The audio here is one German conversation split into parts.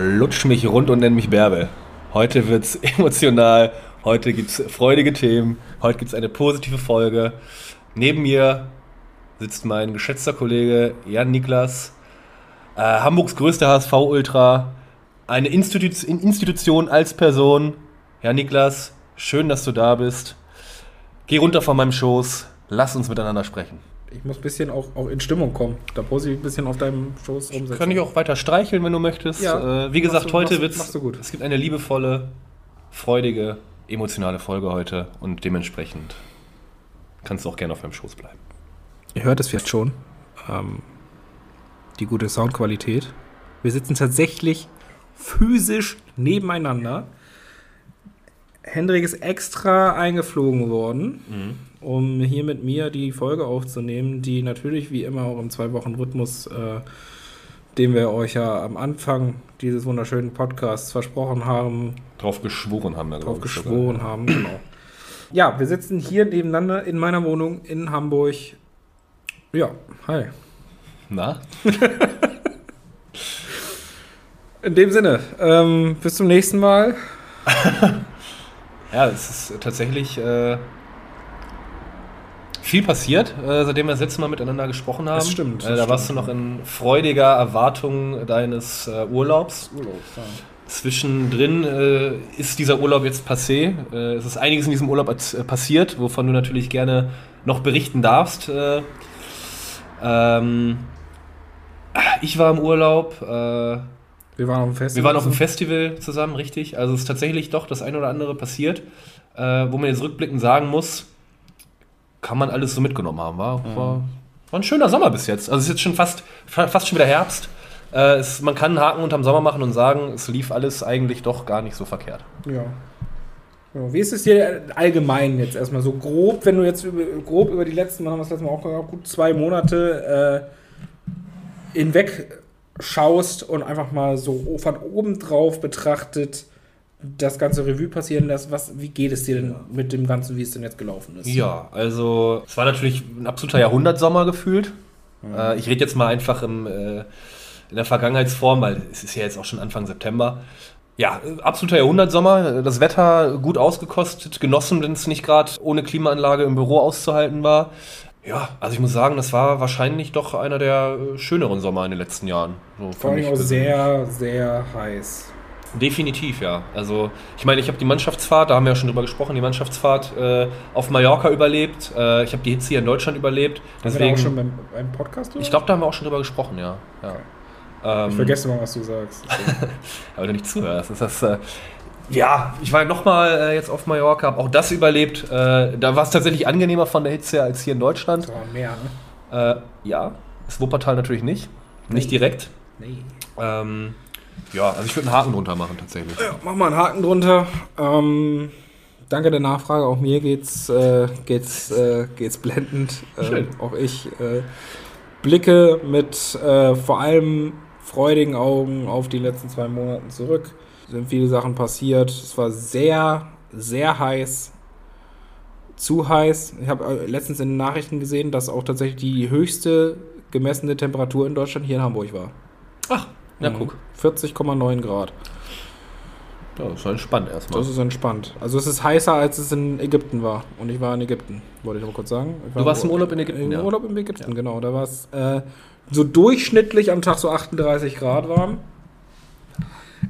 lutsch mich rund und nenn mich Bärbel. Heute wird's emotional, heute gibt's freudige Themen, heute gibt's eine positive Folge. Neben mir sitzt mein geschätzter Kollege Jan Niklas, äh, Hamburgs größter HSV-Ultra, eine Institu Institution als Person. Jan Niklas, schön, dass du da bist. Geh runter von meinem Schoß, lass uns miteinander sprechen. Ich muss ein bisschen auch, auch in Stimmung kommen. Da muss ich ein bisschen auf deinem Schoß rumsetzen. Kann ich auch weiter streicheln, wenn du möchtest. Ja, äh, wie gesagt, du, heute wird es gibt eine liebevolle, freudige, emotionale Folge heute und dementsprechend kannst du auch gerne auf meinem Schoß bleiben. Ihr hört es jetzt schon. Ähm, die gute Soundqualität. Wir sitzen tatsächlich physisch nebeneinander. Hendrik ist extra eingeflogen worden. Mhm um hier mit mir die Folge aufzunehmen, die natürlich wie immer auch im Zwei-Wochen-Rhythmus, äh, den wir euch ja am Anfang dieses wunderschönen Podcasts versprochen haben. Drauf geschworen haben. Drauf geschworen sogar. haben, genau. Ja, wir sitzen hier nebeneinander in meiner Wohnung in Hamburg. Ja, hi. Na? in dem Sinne, ähm, bis zum nächsten Mal. ja, es ist tatsächlich... Äh viel passiert, äh, seitdem wir das letzte Mal miteinander gesprochen haben. Das stimmt. Das äh, da stimmt. warst du noch in freudiger Erwartung deines äh, Urlaubs. Urlaubs ja. Zwischendrin äh, ist dieser Urlaub jetzt passé. Äh, es ist einiges in diesem Urlaub äh, passiert, wovon du natürlich gerne noch berichten darfst. Ähm, ich war im Urlaub. Wir waren auf dem Festival. Wir waren auf dem Festival zusammen, richtig. Also es ist tatsächlich doch das eine oder andere passiert, wo man jetzt rückblickend sagen muss, kann man alles so mitgenommen haben. War, mhm. war, war ein schöner Sommer bis jetzt. Also es ist jetzt schon fast, fast schon wieder Herbst. Äh, es, man kann einen Haken unterm Sommer machen und sagen, es lief alles eigentlich doch gar nicht so verkehrt. Ja. Wie ist es dir allgemein jetzt erstmal so grob, wenn du jetzt über, grob über die letzten, haben wir das letzte Mal auch gut zwei Monate äh, hinweg schaust und einfach mal so von oben drauf betrachtet, das ganze Revue passieren lässt, was, wie geht es dir denn mit dem Ganzen, wie es denn jetzt gelaufen ist? Ja, also es war natürlich ein absoluter Jahrhundertsommer gefühlt. Mhm. Äh, ich rede jetzt mal einfach im, äh, in der Vergangenheitsform, weil es ist ja jetzt auch schon Anfang September. Ja, absoluter Jahrhundertsommer. Das Wetter gut ausgekostet, genossen, wenn es nicht gerade ohne Klimaanlage im Büro auszuhalten war. Ja, also ich muss sagen, das war wahrscheinlich doch einer der schöneren Sommer in den letzten Jahren. So Vor allem auch sehr, sehr heiß. Definitiv, ja. Also ich meine, ich habe die Mannschaftsfahrt, da haben wir ja schon drüber gesprochen, die Mannschaftsfahrt äh, auf Mallorca überlebt. Äh, ich habe die Hitze hier in Deutschland überlebt. Deswegen, haben wir da auch schon beim, beim Podcast? Oder? Ich glaube, da haben wir auch schon drüber gesprochen, ja. ja. Okay. Ähm, ich vergesse mal, was du sagst. Aber du nicht zuhörst. Das ist das, äh, ja, ich war nochmal äh, jetzt auf Mallorca, habe auch das überlebt. Äh, da war es tatsächlich angenehmer von der Hitze als hier in Deutschland. Das war mehr, ne? Äh, ja, das Wuppertal natürlich nicht. Nee. Nicht direkt. Nee. Ähm, ja, also ich würde einen Haken drunter machen tatsächlich. Ja, mach mal einen Haken drunter. Ähm, danke der Nachfrage. Auch mir geht's, äh, geht's, äh, geht's blendend. Ähm, auch ich äh, blicke mit äh, vor allem freudigen Augen auf die letzten zwei Monate zurück. Es sind viele Sachen passiert. Es war sehr, sehr heiß. Zu heiß. Ich habe äh, letztens in den Nachrichten gesehen, dass auch tatsächlich die höchste gemessene Temperatur in Deutschland hier in Hamburg war. Ach, ja, mhm. guck. 40,9 Grad. Ja, das ist entspannt erstmal. Das ist entspannt. Also es ist heißer, als es in Ägypten war. Und ich war in Ägypten, wollte ich mal kurz sagen. du warst im Urlaub in Ägypten? Im ja. Urlaub in Ägypten, ja. genau. Da war es äh, so durchschnittlich am Tag so 38 Grad warm.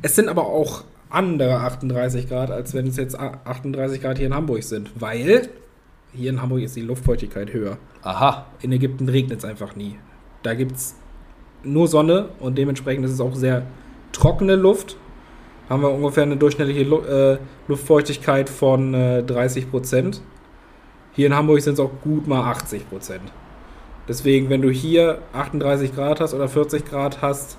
Es sind aber auch andere 38 Grad, als wenn es jetzt 38 Grad hier in Hamburg sind. Weil hier in Hamburg ist die Luftfeuchtigkeit höher. Aha. In Ägypten regnet es einfach nie. Da gibt es nur Sonne und dementsprechend ist es auch sehr trockene Luft. Haben wir ungefähr eine durchschnittliche Lu äh, Luftfeuchtigkeit von äh, 30 Prozent. Hier in Hamburg sind es auch gut mal 80 Prozent. Deswegen, wenn du hier 38 Grad hast oder 40 Grad hast,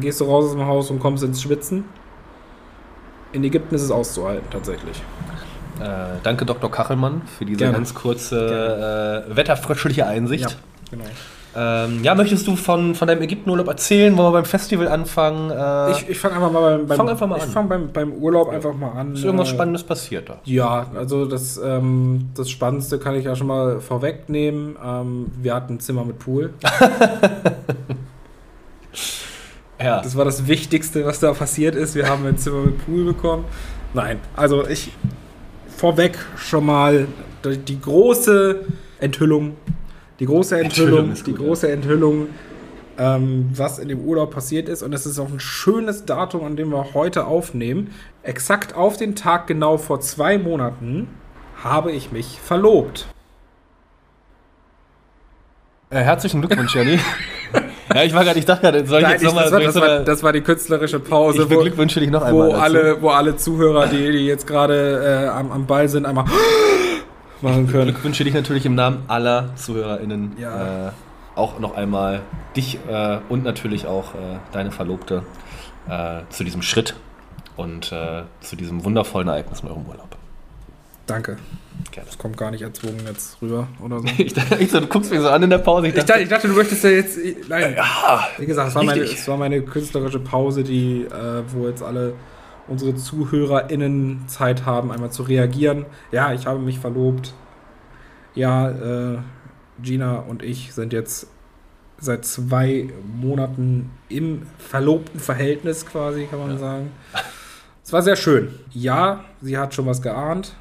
gehst du raus aus dem Haus und kommst ins Schwitzen. In Ägypten ist es auszuhalten, tatsächlich. Äh, danke, Dr. Kachelmann, für diese Gerne. ganz kurze äh, wetterfrischliche Einsicht. Ja, genau. Ähm, ja, möchtest du von, von deinem Ägyptenurlaub erzählen? Wollen wir beim Festival anfangen? Äh, ich ich fange einfach mal beim, beim, fang einfach mal ich fang beim, beim Urlaub einfach mal an. Ist irgendwas äh, Spannendes passiert da? Ja, also das, ähm, das Spannendste kann ich ja schon mal vorwegnehmen. Ähm, wir hatten ein Zimmer mit Pool. Ja. Das war das Wichtigste, was da passiert ist. Wir haben ein Zimmer mit Pool bekommen. Nein, also ich vorweg schon mal die große Enthüllung. Die große Enthüllung, Enthüllung die große Enthüllung, ähm, was in dem Urlaub passiert ist. Und es ist auch ein schönes Datum, an dem wir heute aufnehmen. Exakt auf den Tag genau vor zwei Monaten habe ich mich verlobt. Äh, herzlichen Glückwunsch, Jenny. ja, ich war gerade, ich dachte gerade, soll ich Nein, jetzt nochmal. Das, war, das, war, das war die künstlerische Pause. Ich beglückwünsche dich noch einmal. Wo alle, wo alle Zuhörer, die, die jetzt gerade äh, am, am Ball sind, einmal machen können. Ich beglückwünsche dich natürlich im Namen aller ZuhörerInnen. Ja. Äh, auch noch einmal dich äh, und natürlich auch äh, deine Verlobte äh, zu diesem Schritt und äh, zu diesem wundervollen Ereignis in eurem Urlaub. Danke. Gerne. Das kommt gar nicht erzwungen jetzt rüber oder so. ich dachte, du guckst mich so an in der Pause. Ich dachte, ich dachte, du möchtest ja jetzt. Nein. Ja, Wie gesagt, es war, meine, es war meine künstlerische Pause, die, äh, wo jetzt alle unsere ZuhörerInnen Zeit haben, einmal zu reagieren. Ja, ich habe mich verlobt. Ja, äh, Gina und ich sind jetzt seit zwei Monaten im verlobten Verhältnis quasi, kann man ja. sagen. Es war sehr schön. Ja, sie hat schon was geahnt.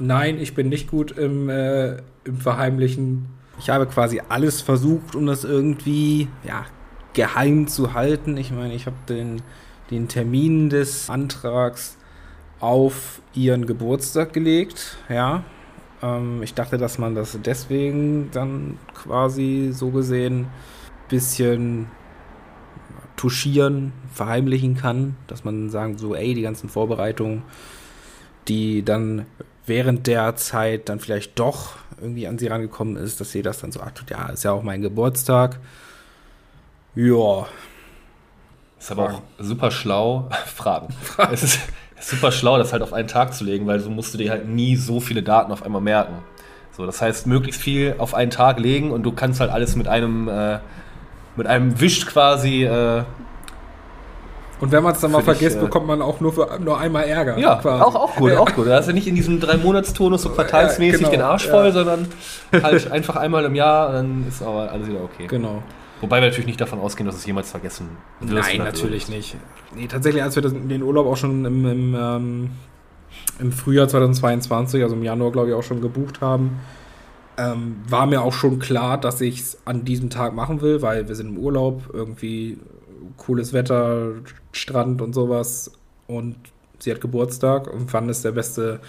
Nein, ich bin nicht gut im, äh, im Verheimlichen. Ich habe quasi alles versucht, um das irgendwie ja, geheim zu halten. Ich meine, ich habe den, den Termin des Antrags auf ihren Geburtstag gelegt. Ja, ähm, ich dachte, dass man das deswegen dann quasi so gesehen ein bisschen touchieren, verheimlichen kann, dass man sagen so, ey, die ganzen Vorbereitungen, die dann während der Zeit dann vielleicht doch irgendwie an sie rangekommen ist, dass sie das dann so, ach, ja, ist ja auch mein Geburtstag. Ja. Ist aber auch super schlau. Fragen. es ist super schlau, das halt auf einen Tag zu legen, weil so musst du dir halt nie so viele Daten auf einmal merken. So, das heißt, möglichst viel auf einen Tag legen und du kannst halt alles mit einem, äh, mit einem Wisch quasi äh, und wenn man es dann mal vergisst, ich, bekommt man auch nur, für, nur einmal Ärger. Ja, quasi. auch, auch gut, auch gut. Da hast du nicht in diesem Drei-Monats-Tonus so quartalsmäßig ja, genau, den Arsch voll, ja. sondern halt einfach einmal im Jahr, dann ist aber alles wieder okay. Genau. Wobei wir natürlich nicht davon ausgehen, dass es jemals vergessen wird. Nein, natürlich nicht. Nee, tatsächlich, als wir den Urlaub auch schon im, im, ähm, im Frühjahr 2022, also im Januar, glaube ich, auch schon gebucht haben, ähm, war mir auch schon klar, dass ich es an diesem Tag machen will, weil wir sind im Urlaub, irgendwie cooles Wetter, Strand und sowas. Und sie hat Geburtstag und wann ist der beste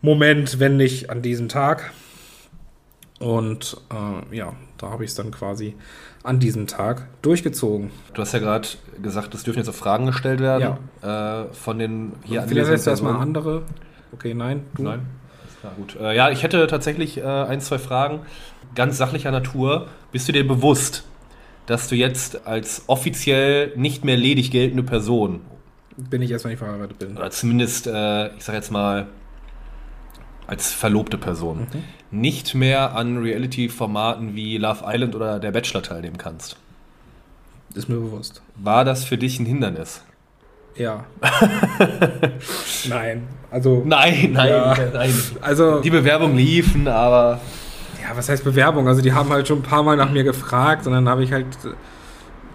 Moment, wenn nicht an diesem Tag? Und äh, ja, da habe ich es dann quasi an diesem Tag durchgezogen. Du hast ja gerade gesagt, es dürfen jetzt auch Fragen gestellt werden ja. äh, von den hier Vielleicht lässt du erstmal andere. Okay, nein, du. Nein. Ja, gut. Äh, ja, ich hätte tatsächlich äh, ein, zwei Fragen ganz sachlicher Natur. Bist du dir bewusst, dass du jetzt als offiziell nicht mehr ledig geltende Person. Bin ich erst, wenn ich verheiratet bin. Oder zumindest, äh, ich sag jetzt mal, als verlobte Person. Mhm. Nicht mehr an Reality-Formaten wie Love Island oder Der Bachelor teilnehmen kannst. Ist mir bewusst. War das für dich ein Hindernis? Ja. nein. Also. Nein, nein, ja. nein. Also. Die Bewerbungen liefen, aber ja, was heißt Bewerbung? Also die haben halt schon ein paar Mal nach mir gefragt und dann habe ich halt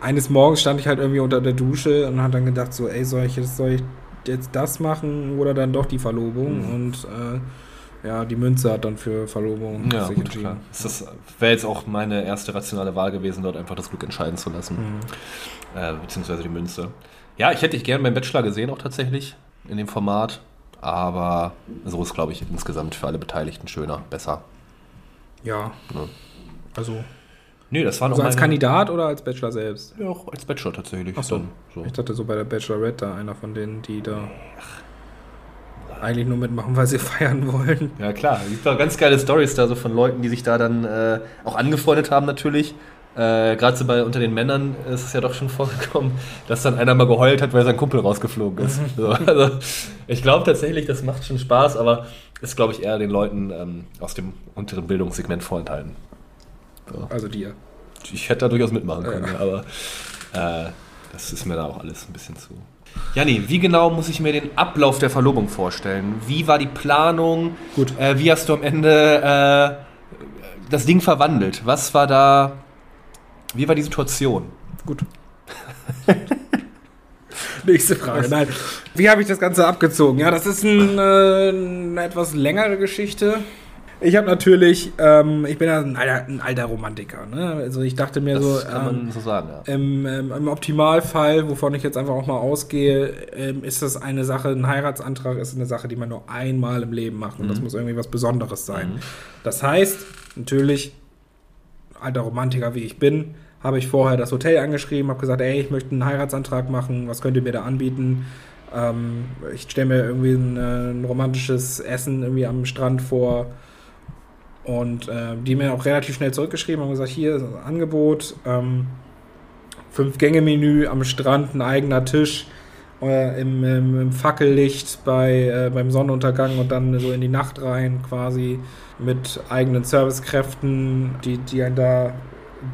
eines Morgens stand ich halt irgendwie unter der Dusche und habe dann gedacht so, ey, soll ich jetzt, soll ich jetzt das machen oder dann doch die Verlobung? Mhm. Und äh, ja, die Münze hat dann für Verlobung ja, sich gut, entschieden. Das wäre jetzt auch meine erste rationale Wahl gewesen, dort einfach das Glück entscheiden zu lassen. Mhm. Äh, beziehungsweise die Münze. Ja, ich hätte dich gerne beim Bachelor gesehen, auch tatsächlich, in dem Format. Aber so ist, glaube ich, insgesamt für alle Beteiligten schöner, besser. Ja. ja. Also. Nee, das war noch also als Kandidat oder als Bachelor selbst? Ja, auch als Bachelor tatsächlich. Ach so. so. Ich dachte so bei der Bachelorette da einer von denen, die da eigentlich nur mitmachen, weil sie feiern wollen. Ja klar, es gibt auch ganz geile Stories da so von Leuten, die sich da dann äh, auch angefreundet haben natürlich. Äh, Gerade so bei unter den Männern ist es ja doch schon vorgekommen, dass dann einer mal geheult hat, weil sein Kumpel rausgeflogen ist. Mhm. So, also, ich glaube tatsächlich, das macht schon Spaß, aber ist, glaube ich, eher den Leuten ähm, aus dem unteren Bildungssegment vorenthalten. So. Also dir. Ich hätte da durchaus mitmachen können, ja. aber äh, das ist mir da auch alles ein bisschen zu. Janni, wie genau muss ich mir den Ablauf der Verlobung vorstellen? Wie war die Planung? Gut. Äh, wie hast du am Ende äh, das Ding verwandelt? Was war da? Wie war die Situation? Gut. Nächste Frage. Nein. Wie habe ich das Ganze abgezogen? Ja, das ist ein, äh, eine etwas längere Geschichte. Ich habe natürlich, ähm, ich bin ja ein alter, ein alter Romantiker. Ne? Also ich dachte mir Das so, kann man ähm, so sagen, ja. im, ähm, im Optimalfall, wovon ich jetzt einfach auch mal ausgehe, ähm, ist das eine Sache, ein Heiratsantrag ist eine Sache, die man nur einmal im Leben macht. Und das muss irgendwie was Besonderes sein. Mhm. Das heißt, natürlich, alter Romantiker wie ich bin, habe ich vorher das Hotel angeschrieben, habe gesagt, ey, ich möchte einen Heiratsantrag machen, was könnt ihr mir da anbieten? Ähm, ich stelle mir irgendwie ein, ein romantisches Essen irgendwie am Strand vor. Und äh, die mir auch relativ schnell zurückgeschrieben haben gesagt, hier ist ein Angebot, ähm, Fünf-Gänge-Menü am Strand, ein eigener Tisch äh, im, im, im Fackellicht bei, äh, beim Sonnenuntergang und dann so in die Nacht rein quasi mit eigenen Servicekräften, die, die einen da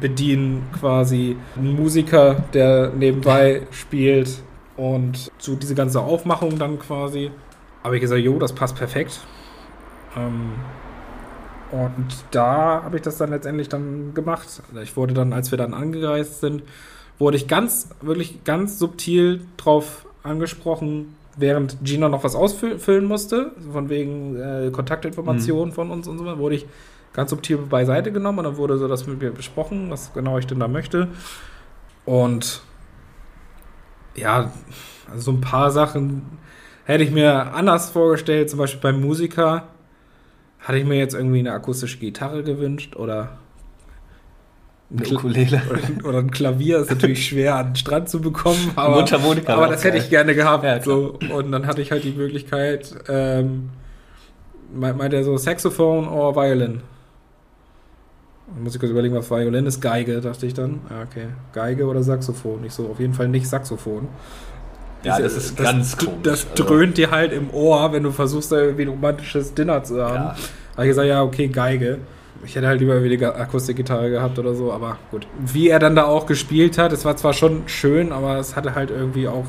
bedienen quasi. Ein Musiker, der nebenbei spielt und so diese ganze Aufmachung dann quasi. Aber ich gesagt, jo, das passt perfekt. Ähm, und da habe ich das dann letztendlich dann gemacht. Ich wurde dann, als wir dann angereist sind, wurde ich ganz, wirklich ganz subtil drauf angesprochen, während Gina noch was ausfüllen musste, von wegen äh, Kontaktinformationen von uns und so weiter, wurde ich ganz subtil beiseite genommen und dann wurde so das mit mir besprochen, was genau ich denn da möchte. Und ja, also so ein paar Sachen hätte ich mir anders vorgestellt, zum Beispiel beim Musiker hatte ich mir jetzt irgendwie eine akustische Gitarre gewünscht oder ein, Eine Ukulele. oder, oder ein Klavier ist natürlich schwer an den Strand zu bekommen, aber, Mundharmonika aber das hätte ich gerne gehabt. Ja, so. Und dann hatte ich halt die Möglichkeit, ähm, me- meint er so Saxophon oder Violin? Muss ich kurz überlegen, was Violin ist. Geige, dachte ich dann. Ja, okay. Geige oder Saxophon? Ich so, auf jeden Fall nicht Saxophon. Ja, Diese- das ist ganz komisch. Das Also, dröhnt dir halt im Ohr, wenn du versuchst, da irgendwie ein romantisches Dinner zu haben. Ja. Habe ich gesagt, ja, okay, Geige. Ich hätte halt lieber weniger Akustikgitarre gehabt oder so, aber gut. Wie er dann da auch gespielt hat, es war zwar schon schön, aber es hatte halt irgendwie auch,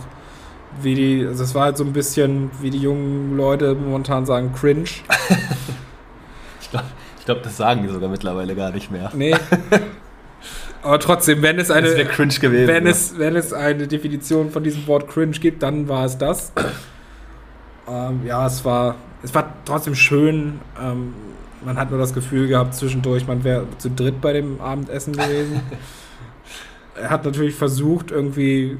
wie die, also es war halt so ein bisschen, wie die jungen Leute momentan sagen, cringe. Ich glaube, das sagen die sogar mittlerweile gar nicht mehr. Nee. aber trotzdem, wenn es eine. gewesen. Wenn ja. es, wenn es eine Definition von diesem Wort cringe gibt, dann war es das. ähm, ja, es war, es war trotzdem schön. Ähm, man hat nur das Gefühl gehabt, zwischendurch, man wäre zu dritt bei dem Abendessen gewesen. er hat natürlich versucht, irgendwie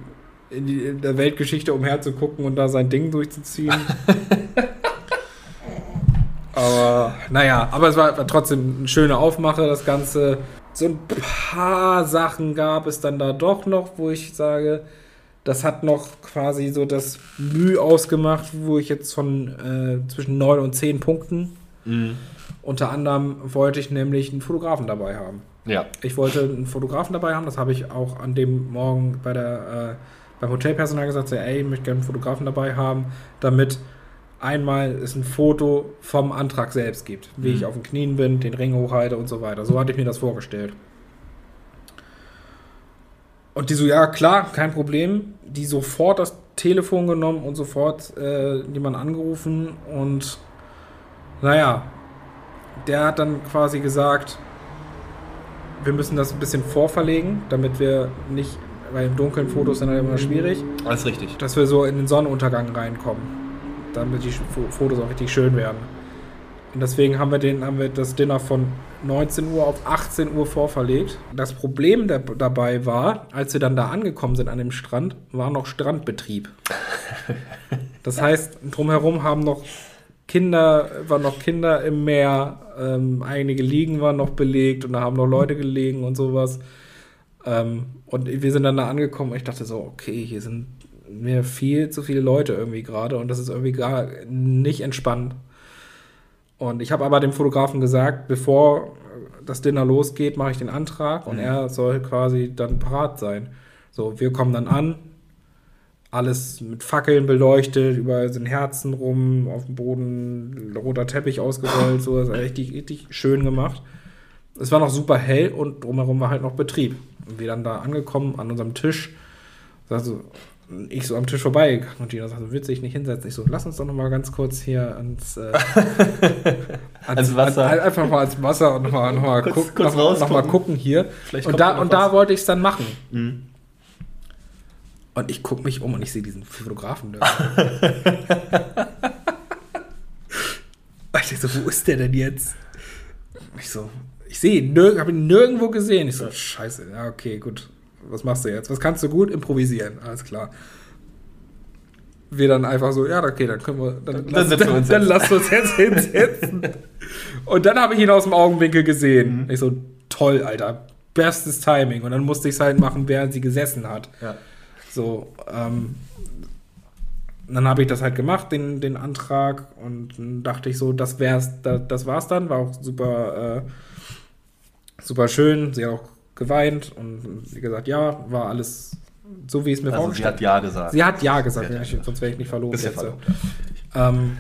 in, die, in der Weltgeschichte umherzugucken und da sein Ding durchzuziehen. aber naja, aber es war, war trotzdem eine schöne Aufmache, das Ganze. So ein paar Sachen gab es dann da doch noch, wo ich sage, das hat noch quasi so das Mühe ausgemacht, wo ich jetzt von äh, zwischen 9 und 10 Punkten. Mhm. Unter anderem wollte ich nämlich einen Fotografen dabei haben. Ja. Ich wollte einen Fotografen dabei haben, das habe ich auch an dem Morgen bei der, äh, beim Hotelpersonal gesagt, so, ey, ich möchte gerne einen Fotografen dabei haben, damit einmal es ein Foto vom Antrag selbst gibt, wie Mhm. ich auf den Knien bin, den Ring hochhalte und so weiter. So hatte ich mir das vorgestellt. Und die so, ja klar, kein Problem. Die sofort das Telefon genommen und sofort äh, jemanden angerufen und naja, der hat dann quasi gesagt, wir müssen das ein bisschen vorverlegen, damit wir nicht, weil im Dunkeln Fotos sind halt immer schwierig, Alles richtig. dass wir so in den Sonnenuntergang reinkommen, damit die Fo- Fotos auch richtig schön werden. Und deswegen haben wir, den, haben wir das Dinner von 19 Uhr auf 18 Uhr vorverlegt. Das Problem da, dabei war, als wir dann da angekommen sind an dem Strand, war noch Strandbetrieb. Das heißt, drumherum haben noch Kinder, waren noch Kinder im Meer, ähm, einige Liegen waren noch belegt und da haben noch Leute gelegen und sowas. Ähm, und wir sind dann da angekommen und ich dachte so, okay, hier sind mir viel zu viele Leute irgendwie gerade und das ist irgendwie gar nicht entspannt. Und ich habe aber dem Fotografen gesagt, bevor das Dinner losgeht, mache ich den Antrag und er soll quasi dann parat sein. So, wir kommen dann an, alles mit Fackeln beleuchtet, überall sind Herzen rum, auf dem Boden roter Teppich ausgerollt, so das ist richtig, richtig schön gemacht. Es war noch super hell und drumherum war halt noch Betrieb. Und wir dann da angekommen an unserem Tisch, also ich so am Tisch vorbei und Gina sagt, so, willst du dich nicht hinsetzen? Ich so, lass uns doch noch mal ganz kurz hier ans, äh, Ans Wasser. An, einfach mal ans Wasser und noch mal, noch mal, Kurz- noch, noch mal gucken hier. Vielleicht Und da, und da wollte ich es dann machen. Mhm. Und ich gucke mich um und ich sehe diesen Fotografen. ich so, wo ist der denn jetzt? Ich so, ich sehe ihn, nirg habe ihn nirgendwo gesehen. Ich so, scheiße, ja, okay, gut. Was machst du jetzt? Was kannst du gut? Improvisieren, alles klar. Wir dann einfach so, ja, okay, dann können wir, dann, dann, lass, dann, wir uns dann lass uns jetzt hinsetzen. Und dann habe ich ihn aus dem Augenwinkel gesehen. Mhm. Ich so, toll, Alter, bestes Timing. Und dann musste ich es halt machen, während sie gesessen hat. Ja. So, ähm, dann habe ich das halt gemacht, den, den Antrag, und dann dachte ich so, das wär's, das, das war's dann, war auch super, äh, super schön. Sie hat auch geweint und wie gesagt, ja, war alles so, wie es mir also vorgestellt habe. Sie hat Ja gesagt. Sie hat Ja gesagt, ja, ja, sonst wäre ich nicht verlobt. Ja. Ähm,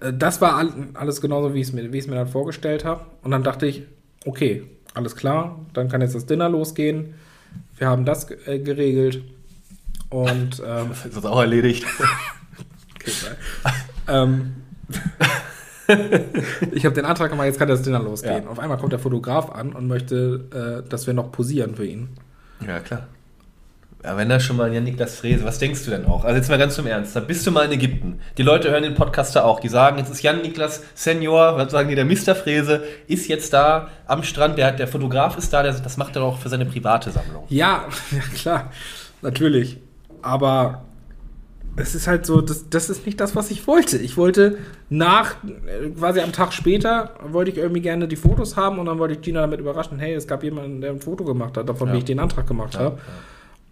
äh, das war alles genauso, wie ich es mir, wie ich es mir dann vorgestellt habe. Und dann dachte ich, okay, alles klar, dann kann jetzt das Dinner losgehen. Wir haben das äh, geregelt. Und ähm, das ist auch erledigt. okay, ähm, ich habe den Antrag gemacht, jetzt kann das Dinner losgehen. Ja. Auf einmal kommt der Fotograf an und möchte, äh, dass wir noch posieren für ihn. Ja, klar. Ja, wenn da schon mal Jan Niklas Frese, was denkst du denn auch? Also jetzt mal ganz zum Ernst, da bist du mal in Ägypten. Die Leute hören den Podcast da auch, die sagen, jetzt ist Jan Niklas Senior, was sagen die, der Mr. Frese ist jetzt da am Strand, der, der Fotograf ist da, der, das macht er auch für seine private Sammlung. Ja, ja klar, natürlich. Aber es ist halt so, das, das ist nicht das, was ich wollte. Ich wollte nach, quasi am Tag später, wollte ich irgendwie gerne die Fotos haben und dann wollte ich Gina damit überraschen, hey, es gab jemanden, der ein Foto gemacht hat, davon, ja. wie ich den Antrag gemacht ja, habe. Ja.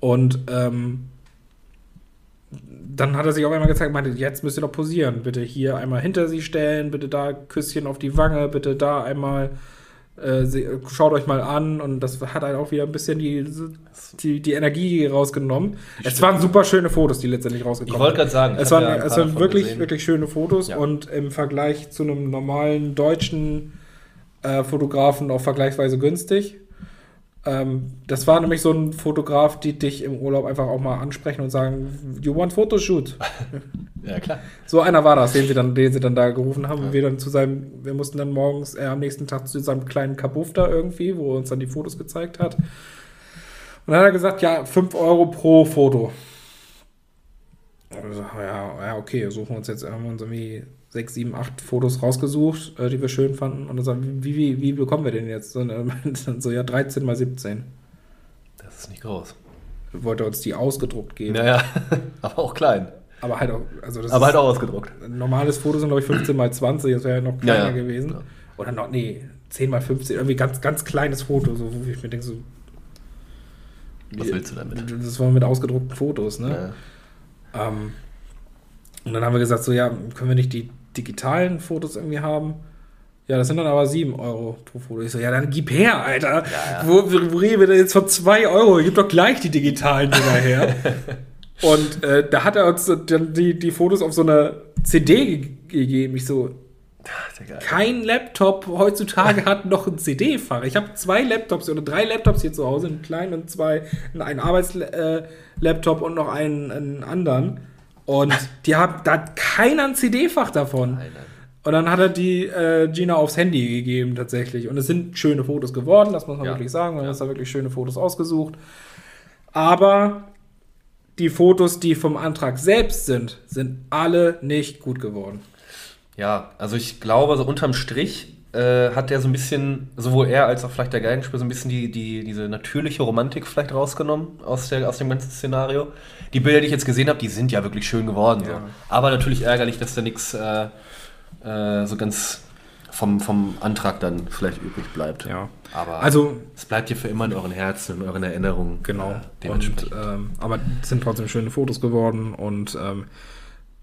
Und ähm, dann hat er sich auf einmal gezeigt, meinte, jetzt müsst ihr doch posieren. Bitte hier einmal hinter sie stellen, bitte da Küsschen auf die Wange, bitte da einmal äh, schaut euch mal an und das hat halt auch wieder ein bisschen die, die, die Energie rausgenommen. Die es waren super schöne Fotos, die letztendlich rausgekommen sind. Ich wollte gerade sagen, es waren, ja es waren wirklich, wirklich schöne Fotos ja. und im Vergleich zu einem normalen deutschen äh, Fotografen auch vergleichsweise günstig. Ähm, das war nämlich so ein Fotograf, die dich im Urlaub einfach auch mal ansprechen und sagen, you want Photoshoot? ja, klar. So einer war das, den sie dann, den sie dann da gerufen haben. Ja. Und wir dann zu seinem, wir mussten dann morgens, äh, am nächsten Tag zu seinem kleinen Kabuff da irgendwie, wo er uns dann die Fotos gezeigt hat. Und dann hat er gesagt, ja, 5 Euro pro Foto. Und ja, ja, okay, suchen wir uns jetzt, haben wir uns irgendwie sechs, sieben, acht Fotos rausgesucht, äh, die wir schön fanden. Und dann sagen, wie, wie, wie bekommen wir den jetzt? Und dann so, ja, 13 mal 17. Das ist nicht groß. Wollte uns die ausgedruckt geben. Naja, aber auch klein. Aber halt auch, also das Aber halt auch ausgedruckt. Ein normales Foto sind, glaube ich, 15 mal 20, das wäre ja noch kleiner ja, ja. gewesen. Ja. Oder noch, nee, 10 mal 15, irgendwie ganz, ganz kleines Foto, so, wo ich mir denke, so. Was willst du damit? Das war mit ausgedruckten Fotos, ne? Ähm, und dann haben wir gesagt, so, ja, können wir nicht die digitalen Fotos irgendwie haben. Ja, das sind dann aber 7 Euro pro Foto. Ich so, ja, dann gib her, Alter. Ja, ja. Wo, wo reden wir denn jetzt von 2 Euro? Gib doch gleich die digitalen Dinger her. Und äh, da hat er uns dann die, die Fotos auf so einer CD gegeben. Ich so, kein Laptop heutzutage hat noch ein CD-Fach. Ich habe zwei Laptops oder drei Laptops hier zu Hause, einen kleinen und zwei, einen Arbeitslaptop und noch einen, einen anderen. Und die haben, da hat keiner ein CD-Fach davon. Nein, nein. Und dann hat er die äh, Gina aufs Handy gegeben tatsächlich. Und es sind schöne Fotos geworden, das muss man ja. wirklich sagen. Man ja. hat da wirklich schöne Fotos ausgesucht. Aber die Fotos, die vom Antrag selbst sind, sind alle nicht gut geworden. Ja, also ich glaube, so unterm Strich äh, hat der so ein bisschen, sowohl er als auch vielleicht der Geigenspieler, so ein bisschen die, die, diese natürliche Romantik vielleicht rausgenommen aus, der, aus dem ganzen Szenario. Die Bilder, die ich jetzt gesehen habe, die sind ja wirklich schön geworden. Ja. So. Aber natürlich ärgerlich, dass da nichts äh, äh, so ganz vom, vom Antrag dann vielleicht übrig bleibt. Ja. Aber also, es bleibt hier für immer in euren Herzen, in euren Erinnerungen. Genau. Äh, dementsprechend. Und, ähm, aber es sind trotzdem schöne Fotos geworden und ähm,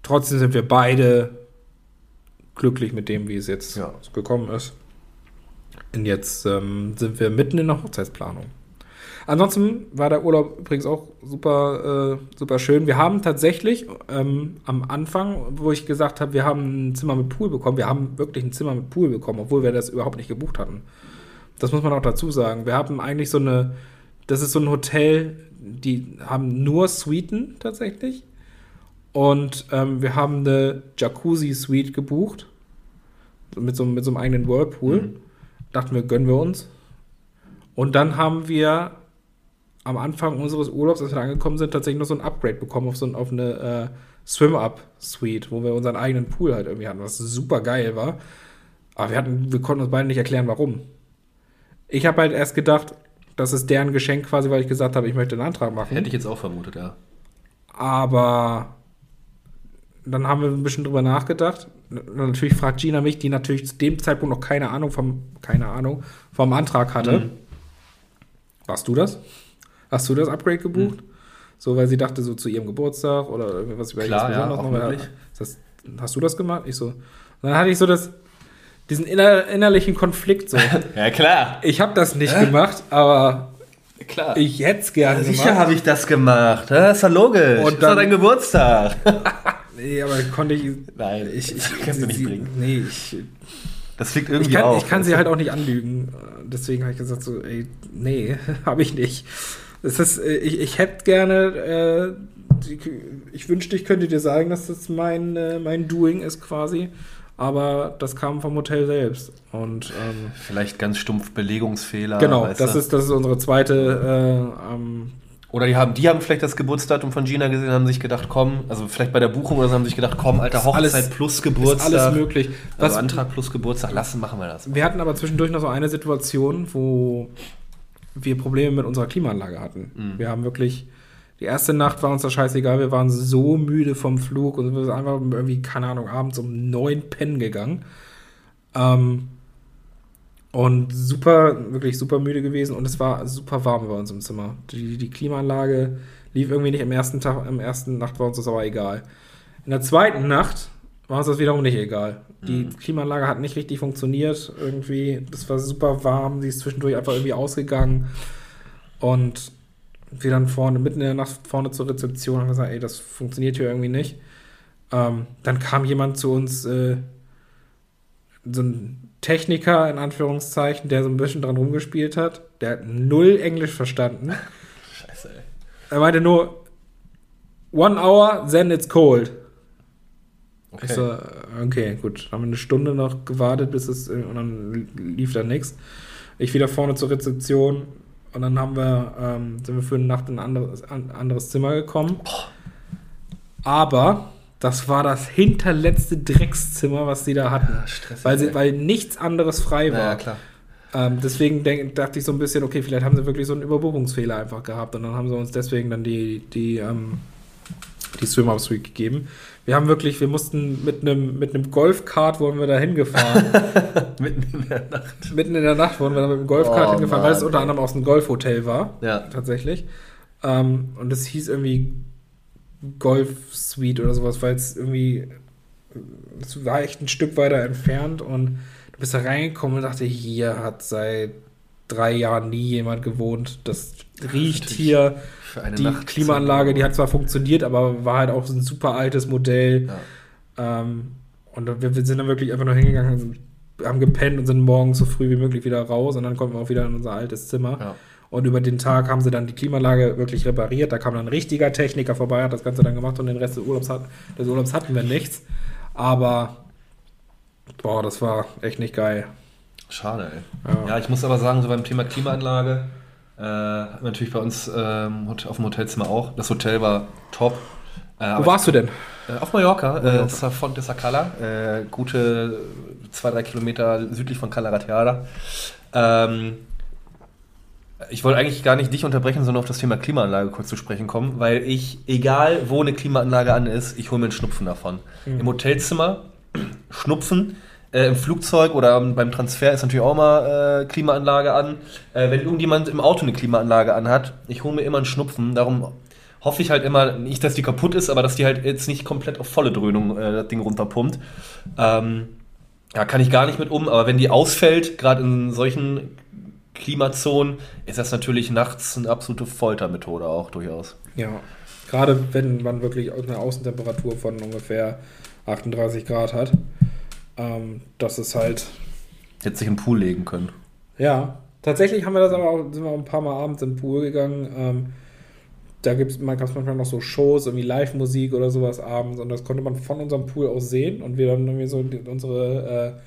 trotzdem sind wir beide glücklich mit dem, wie es jetzt ja. gekommen ist. Und jetzt ähm, sind wir mitten in der Hochzeitsplanung. Ansonsten war der Urlaub übrigens auch super, äh, super schön. Wir haben tatsächlich ähm, am Anfang, wo ich gesagt habe, wir haben ein Zimmer mit Pool bekommen, wir haben wirklich ein Zimmer mit Pool bekommen, obwohl wir das überhaupt nicht gebucht hatten. Das muss man auch dazu sagen. Wir haben eigentlich so eine, das ist so ein Hotel, die haben nur Suiten tatsächlich. Und ähm, wir haben eine Jacuzzi-Suite gebucht. Mit so, mit so einem eigenen Whirlpool. Mhm. Dachten wir, gönnen wir uns. Und dann haben wir am Anfang unseres Urlaubs, als wir angekommen sind, tatsächlich noch so ein Upgrade bekommen auf so ein, auf eine äh, Swim-Up-Suite, wo wir unseren eigenen Pool halt irgendwie hatten, was super geil war. Aber wir hatten, wir konnten uns beide nicht erklären, warum. Ich habe halt erst gedacht, das ist deren Geschenk quasi, weil ich gesagt habe, ich möchte einen Antrag machen. Hätte ich jetzt auch vermutet, ja. Aber dann haben wir ein bisschen drüber nachgedacht. Natürlich fragt Gina mich, die natürlich zu dem Zeitpunkt noch keine Ahnung vom, keine Ahnung, vom Antrag hatte. Mhm. Warst du das? Hast du das Upgrade gebucht? Mhm. So, weil sie dachte, so zu ihrem Geburtstag oder irgendwas über Klar, ja, noch. Das, hast du das gemacht? Ich so. dann hatte ich so das, diesen inner, innerlichen Konflikt so. ja, klar. Ich habe das nicht äh? gemacht, aber klar. ich hätte es gerne ja, Sicher habe ich das gemacht. Das ist ja logisch. Und das ist dein Geburtstag. nee, aber konnte ich. Nein, ich, ich kannst du nicht bringen. Nee, ich. Das fliegt irgendwie ich kann, auf. Ich kann sie halt auch nicht anlügen. Deswegen habe ich gesagt so, ey, nee, habe ich nicht. Es ist, äh, ich, ich hätte gerne, äh, ich wünschte, ich könnte dir sagen, dass das mein, äh, mein Doing ist quasi. Aber das kam vom Hotel selbst. Und, ähm, Vielleicht ganz stumpf Belegungsfehler. Genau, das ist, das ist unsere zweite. Äh, ähm, oder die haben, die haben vielleicht das Geburtsdatum von Gina gesehen, haben sich gedacht, komm, also vielleicht bei der Buchung oder so haben sich gedacht, komm, alter Hochzeit alles, plus Geburtstag. Alles möglich. Also Was, Antrag plus Geburtstag, lassen, machen wir das. Wir hatten aber zwischendurch noch so eine Situation, wo wir Probleme mit unserer Klimaanlage hatten. Mhm. Wir haben wirklich, die erste Nacht war uns das scheißegal, wir waren so müde vom Flug und wir sind einfach irgendwie, keine Ahnung, abends um neun pennen gegangen. Ähm, und super, wirklich super müde gewesen und es war super warm bei uns im Zimmer. Die, die Klimaanlage lief irgendwie nicht im ersten Tag, im ersten Nacht war uns das aber egal. In der zweiten Nacht war uns das wiederum nicht egal. Die mhm. Klimaanlage hat nicht richtig funktioniert irgendwie. Das war super warm, sie ist zwischendurch einfach irgendwie ausgegangen. Und wir dann vorne, mitten in der Nacht vorne zur Rezeption haben gesagt, ey, das funktioniert hier irgendwie nicht. Ähm, dann kam jemand zu uns, äh, so ein Techniker in Anführungszeichen, der so ein bisschen dran rumgespielt hat. Der hat null Englisch verstanden. Scheiße, ey. Er meinte nur, one hour, then it's cold. Okay. So, okay, gut. Haben wir eine Stunde noch gewartet, bis es, und dann lief da nichts. Ich wieder vorne zur Rezeption und dann haben wir, ähm, sind wir für eine Nacht in ein anderes, ein anderes Zimmer gekommen. Aber das war das hinterletzte Dreckszimmer, was sie da hatten. Ja, weil, sie, weil nichts anderes frei war. Ja, klar. Ähm, deswegen denk, dachte ich so ein bisschen, okay, vielleicht haben sie wirklich so einen Überbuchungsfehler einfach gehabt und dann haben sie uns deswegen dann die, die, ähm, die Swim-Up Suite gegeben. Wir haben wirklich, wir mussten mit einem mit einem Golfkart wurden wir da hingefahren. Mitten in der Nacht. Mitten in der Nacht wurden wir da mit dem Golfkart oh, hingefahren, Mann, weil es unter anderem aus einem Golfhotel war. Ja. Tatsächlich. Ähm, und es hieß irgendwie Golf Suite oder sowas, weil es irgendwie es war echt ein Stück weiter entfernt und du bist da reingekommen und dachte, hier hat seit drei Jahren nie jemand gewohnt. Das riecht hier die Nacht Klimaanlage, die hat zwar funktioniert, aber war halt auch ein super altes Modell. Ja. Ähm, und wir, wir, sind dann wirklich einfach nur hingegangen, haben gepennt und sind morgens so früh wie möglich wieder raus und dann kommen wir auch wieder in unser altes Zimmer. Ja. Und über den Tag haben sie dann die Klimaanlage wirklich repariert. Da kam dann ein richtiger Techniker vorbei, hat das Ganze dann gemacht und den Rest des Urlaubs, hat, des Urlaubs hatten wir nichts. Aber, boah, das war echt nicht geil. Schade, ey. Ja. ja, ich muss aber sagen, so beim Thema Klimaanlage, äh, natürlich bei uns ähm, auf dem Hotelzimmer auch. Das Hotel war top. Äh, Wo warst du denn? Äh, auf Mallorca, äh, Safon de Sacala, äh, gute zwei, drei Kilometer südlich von Calaratiada. Ähm, ich wollte eigentlich gar nicht dich unterbrechen, sondern auf das Thema Klimaanlage kurz zu sprechen kommen, weil ich, egal wo eine Klimaanlage an ist, ich hole mir einen Schnupfen davon. Mhm. Im Hotelzimmer, Schnupfen, äh, Im Flugzeug oder beim Transfer ist natürlich auch mal äh, Klimaanlage an. Äh, wenn irgendjemand im Auto eine Klimaanlage anhat, ich hole mir immer einen Schnupfen. Darum hoffe ich halt immer, nicht, dass die kaputt ist, aber dass die halt jetzt nicht komplett auf volle Dröhnung äh, das Ding runterpumpt. Ähm, ja, kann ich gar nicht mit um, aber wenn die ausfällt, gerade in solchen Klimazonen, ist das natürlich nachts eine absolute Foltermethode auch durchaus. Ja, gerade wenn man wirklich eine Außentemperatur von ungefähr 38 Grad hat. Ähm, das ist halt. Hätte sich im Pool legen können. Ja, tatsächlich haben wir das aber auch, sind wir auch ein paar Mal abends im Pool gegangen. Ähm, da gibt es manchmal noch so Shows, irgendwie Live-Musik oder sowas abends und das konnte man von unserem Pool aus sehen und wir dann irgendwie so unsere,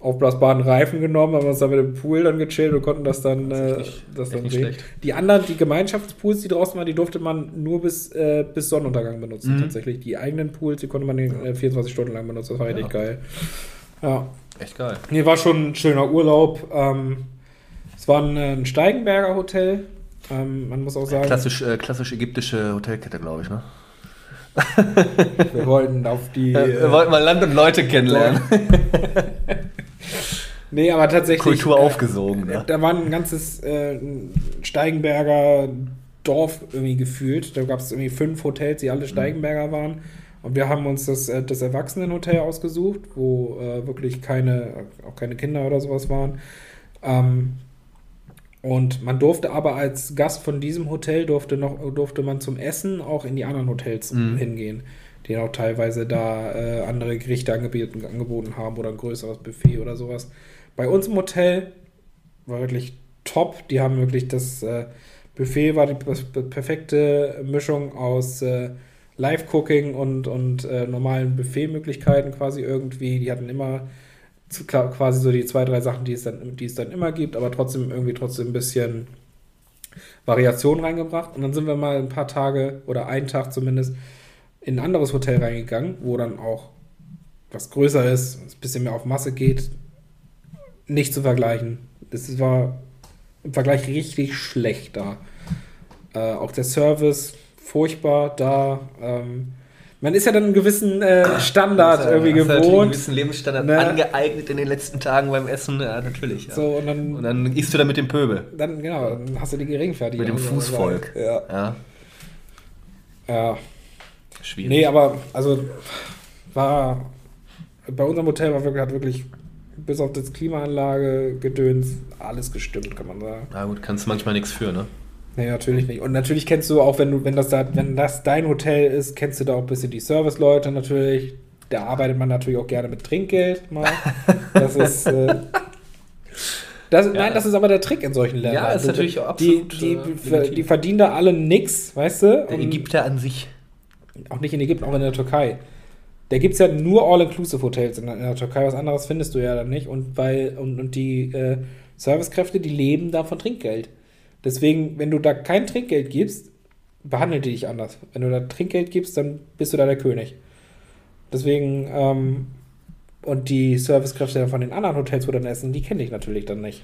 aufblasbaren Reifen genommen, haben uns dann mit dem Pool dann gechillt und konnten das dann, das, äh, das dann sehen. Die anderen, die Gemeinschaftspools, die draußen waren, die durfte man nur bis, äh, bis Sonnenuntergang benutzen, mhm. tatsächlich. Die eigenen Pools, die konnte man äh, 24 Stunden lang benutzen. Das war ja. richtig geil. Ja. Echt geil. Nee, war schon ein schöner Urlaub. Ähm, es war ein, ein Steigenberger Hotel. Ähm, man muss auch sagen. Klassisch, äh, klassisch ägyptische Hotelkette, glaube ich, ne? Wir wollten auf die. wir äh, wollten mal Land und Leute kennenlernen. Nee, aber tatsächlich. Kultur äh, aufgesogen, ne? Da war ein ganzes äh, Steigenberger Dorf irgendwie gefühlt. Da gab es irgendwie fünf Hotels, die alle Steigenberger waren. Und wir haben uns das, äh, das Erwachsenenhotel ausgesucht, wo äh, wirklich keine, auch keine Kinder oder sowas waren. Ähm, und man durfte aber als Gast von diesem Hotel durfte noch durfte man zum Essen auch in die anderen Hotels mhm. hingehen, die auch teilweise da äh, andere Gerichte angeboten, angeboten haben oder ein größeres Buffet oder sowas. Bei uns im Hotel war wirklich top. Die haben wirklich das äh, Buffet war die perfekte Mischung aus äh, Live-Cooking und, und äh, normalen Buffet-Möglichkeiten quasi irgendwie. Die hatten immer quasi so die zwei, drei Sachen, die es dann, die es dann immer gibt, aber trotzdem irgendwie trotzdem ein bisschen Variation reingebracht. Und dann sind wir mal ein paar Tage oder einen Tag zumindest in ein anderes Hotel reingegangen, wo dann auch was größer ist, ein bisschen mehr auf Masse geht. Nicht zu vergleichen. Das war im Vergleich richtig schlecht da. Äh, auch der Service furchtbar da. Ähm, man ist ja dann einen gewissen äh, Standard ja, irgendwie gewohnt. Einen gewissen Lebensstandard ne? angeeignet in den letzten Tagen beim Essen, ja, natürlich. Ja. So, und, dann, und dann isst du da mit dem Pöbel. Dann, genau, dann hast du die Geringfertigung. Mit dem Fußvolk. Ja. ja. Ja. Schwierig. Nee, aber, also, war, bei unserem Hotel war wirklich, hat wirklich bis auf das Klimaanlage, Gedöns, alles gestimmt, kann man sagen. Na gut, kannst du manchmal nichts für, ne? Nee, natürlich nicht. Und natürlich kennst du auch, wenn du, wenn das da, wenn das dein Hotel ist, kennst du da auch ein bisschen die Serviceleute natürlich. Da arbeitet man natürlich auch gerne mit Trinkgeld mal. Das ist. Äh, das, ja. Nein, das ist aber der Trick in solchen Ländern. Ja, ist natürlich auch absolut. Die, die, äh, die verdienen da alle nix, weißt du? Der Ägypter an sich. Auch nicht in Ägypten, auch in der Türkei. Da gibt es ja nur All-Inclusive-Hotels in, in, der Türkei. Was anderes findest du ja dann nicht. Und, weil, und, und die äh, Servicekräfte, die leben da von Trinkgeld. Deswegen, wenn du da kein Trinkgeld gibst, behandelt die dich anders. Wenn du da Trinkgeld gibst, dann bist du da der König. Deswegen, ähm, und die Servicekräfte von den anderen Hotels, wo dann essen, die kenne ich natürlich dann nicht.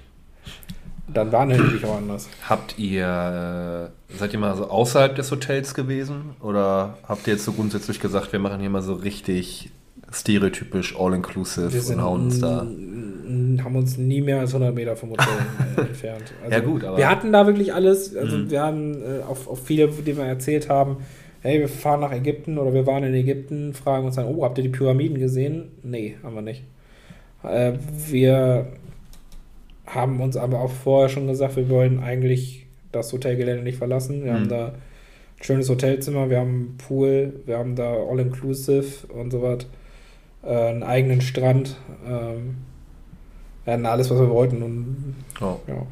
Dann behandeln die dich auch anders. Habt ihr, äh, seid ihr mal so außerhalb des Hotels gewesen? Oder habt ihr jetzt so grundsätzlich gesagt, wir machen hier mal so richtig stereotypisch all-inclusive und hauen uns da. haben uns nie mehr als 100 Meter vom Hotel entfernt. Also, ja, gut, aber. Wir hatten da wirklich alles. Also, mhm. wir haben äh, auf, auf viele, die wir erzählt haben, hey, wir fahren nach Ägypten oder wir waren in Ägypten, fragen uns dann, oh, habt ihr die Pyramiden gesehen? Nee, haben wir nicht. Äh, wir haben uns aber auch vorher schon gesagt, wir wollen eigentlich das Hotelgelände nicht verlassen. Wir mhm. haben da ein schönes Hotelzimmer, wir haben einen Pool, wir haben da All-Inclusive und so was äh, einen eigenen Strand. Ähm, wir hatten alles, was wir wollten. Und, oh. ja.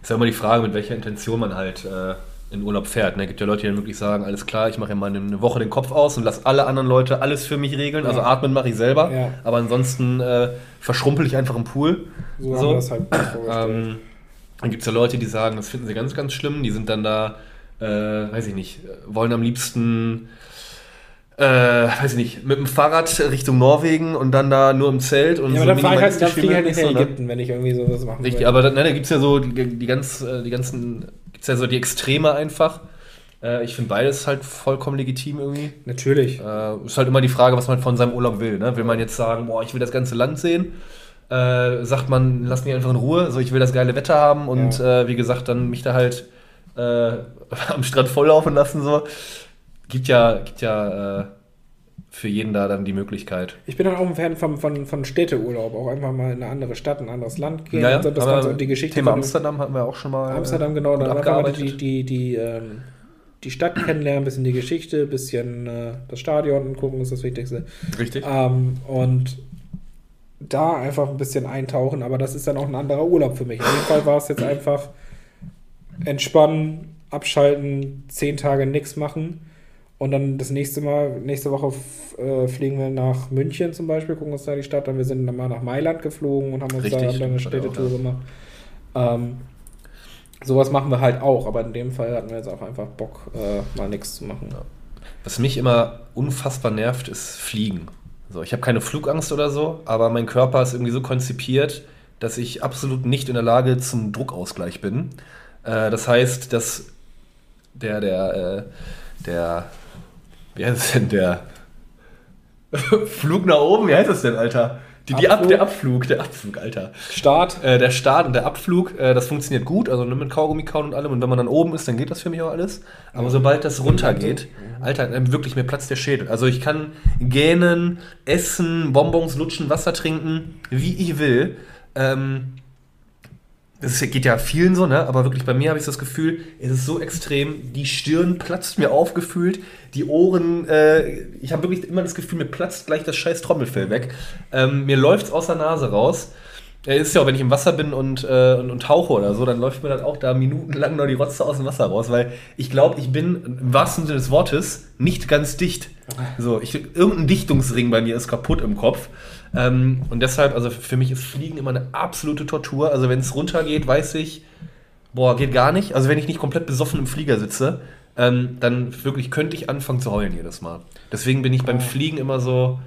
Ist ja immer die Frage, mit welcher Intention man halt äh, in Urlaub fährt. Ne? gibt ja Leute, die dann wirklich sagen, alles klar, ich mache ja mal eine Woche den Kopf aus und lasse alle anderen Leute alles für mich regeln. Also ja. Also atmen mache ich selber. Ja. Aber ansonsten äh, verschrumpel ich einfach im Pool. So, so. das halt ähm, Dann gibt es ja Leute, die sagen, das finden sie ganz, ganz schlimm. Die sind dann da, äh, weiß ich nicht, wollen am liebsten äh, weiß ich nicht, mit dem Fahrrad Richtung Norwegen und dann da nur im Zelt und ja, so aber dann fahre ich halt, dann fliege halt nicht in Ägypten, wenn ich irgendwie sowas machen Richtig, will. aber dann, ne, da gibt es ja so die, die, ganz, äh, die ganzen, gibt's ja so die Extreme einfach. Äh, ich finde beides halt vollkommen legitim irgendwie. Natürlich. Äh, ist halt immer die Frage, was man von seinem Urlaub will. Ne? Will man jetzt sagen, boah, ich will das ganze Land sehen? Äh, sagt man, lass mich einfach in Ruhe, so ich will das geile Wetter haben und ja. Äh, wie gesagt, dann mich da halt am Strand volllaufen lassen so gibt ja, gibt ja äh, für jeden da dann die Möglichkeit. Ich bin dann auch ein Fan von, von, von Städteurlaub, auch einfach mal in eine andere Stadt, ein anderes Land gehen. Ja, ja. Und so, das Ganze, und die Geschichte Thema Amsterdam hatten wir auch schon mal. Amsterdam, genau. Dann einfach mal die, die, die, ähm, die Stadt kennenlernen, ein bisschen die Geschichte, ein bisschen äh, das Stadion angucken, ist das Wichtigste. Richtig. Ähm, und da einfach ein bisschen eintauchen, aber das ist dann auch ein anderer Urlaub für mich. In dem Fall war es jetzt einfach entspannen, abschalten, zehn Tage nichts machen Und dann das nächste Mal, nächste Woche äh, fliegen wir nach München zum Beispiel, gucken uns da die Stadt an. Wir sind dann mal nach Mailand geflogen und haben uns Richtig, da, haben da eine Städtetour gemacht. Ähm, sowas machen wir halt auch, aber in dem Fall hatten wir jetzt auch einfach Bock, äh, mal nichts zu machen. Ja. Was mich immer unfassbar nervt, ist Fliegen. So, ich habe keine Flugangst oder so, aber mein Körper ist irgendwie so konzipiert, dass ich absolut nicht in der Lage zum Druckausgleich bin. Äh, das heißt, dass der, der, äh, der wie heißt es denn, der Flug nach oben, wie heißt das denn, Alter? Die, die Ab, der Abflug, der Abflug, Alter. Start. Äh, der Start und der Abflug, äh, das funktioniert gut, also mit Kaugummi kauen und allem. Und wenn man dann oben ist, dann geht das für mich auch alles. Aber sobald das runtergeht, Alter, dann wirklich mir platzt der Schädel. Also ich kann gähnen, essen, Bonbons lutschen, Wasser trinken, wie ich will. Ähm, das geht ja vielen so, ne? aber wirklich bei mir habe ich das Gefühl, es ist so extrem, die Stirn platzt mir aufgefühlt, die Ohren, äh, ich habe wirklich immer das Gefühl, mir platzt gleich das scheiß Trommelfell weg. Ähm, mir läuft es aus der Nase raus. Äh, ist ja auch, wenn ich im Wasser bin und, äh, und, und, tauche oder so, dann läuft mir dann auch da minutenlang noch die Rotze aus dem Wasser raus, weil ich glaube, ich bin im wahrsten Sinne des Wortes nicht ganz dicht. So, ich, irgendein Dichtungsring bei mir ist kaputt im Kopf. Ähm, und deshalb, also für mich ist Fliegen immer eine absolute Tortur. Also wenn es runtergeht, weiß ich, boah, geht gar nicht. Also wenn ich nicht komplett besoffen im Flieger sitze, ähm, dann wirklich könnte ich anfangen zu heulen jedes Mal. Deswegen bin ich beim Fliegen immer so,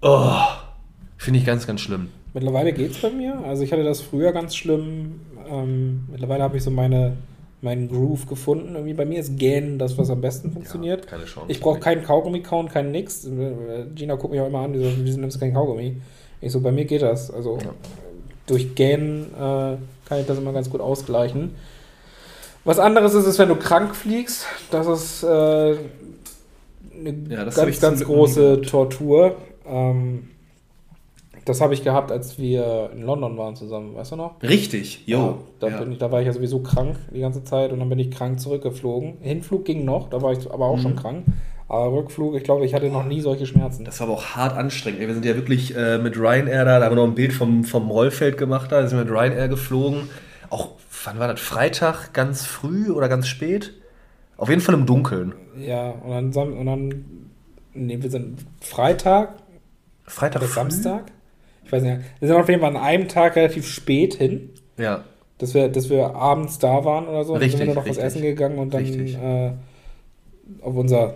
oh, finde ich ganz, ganz schlimm. Mittlerweile geht es bei mir. Also ich hatte das früher ganz schlimm. Ähm, mittlerweile habe ich so meine meinen Groove gefunden. Irgendwie bei mir ist Gähnen das, was am besten funktioniert. Ja, keine Chance. Ich brauche keinen Kaugummi-Kauen, kein nix. Gina guckt mich auch immer an, die so, wieso nimmst du kein Kaugummi? Ich so, bei mir geht das. Also ja. durch Gähnen äh, kann ich das immer ganz gut ausgleichen. Was anderes ist es, wenn du krank fliegst. Das ist äh, eine ja, das ganz, ganz große Tortur. Ähm, das habe ich gehabt, als wir in London waren zusammen, weißt du noch? Richtig, jo. Ja, da, ja. Ich, da war ich ja sowieso krank die ganze Zeit und dann bin ich krank zurückgeflogen. Hinflug ging noch, da war ich aber auch mhm. schon krank. Aber Rückflug, ich glaube, ich hatte noch nie solche Schmerzen. Das war aber auch hart anstrengend. Wir sind ja wirklich äh, mit Ryanair da, da haben wir noch ein Bild vom, vom Rollfeld gemacht, da sind wir mit Ryanair geflogen. Auch, wann war das? Freitag ganz früh oder ganz spät? Auf jeden Fall im Dunkeln. Ja, und dann, und dann nee, wir sind Freitag. Freitag oder Samstag? Ich weiß nicht, wir sind auf jeden Fall an einem Tag relativ spät hin. Ja. Dass wir, dass wir abends da waren oder so. Richtig, dann sind wir noch richtig. was essen gegangen und dann äh, auf unser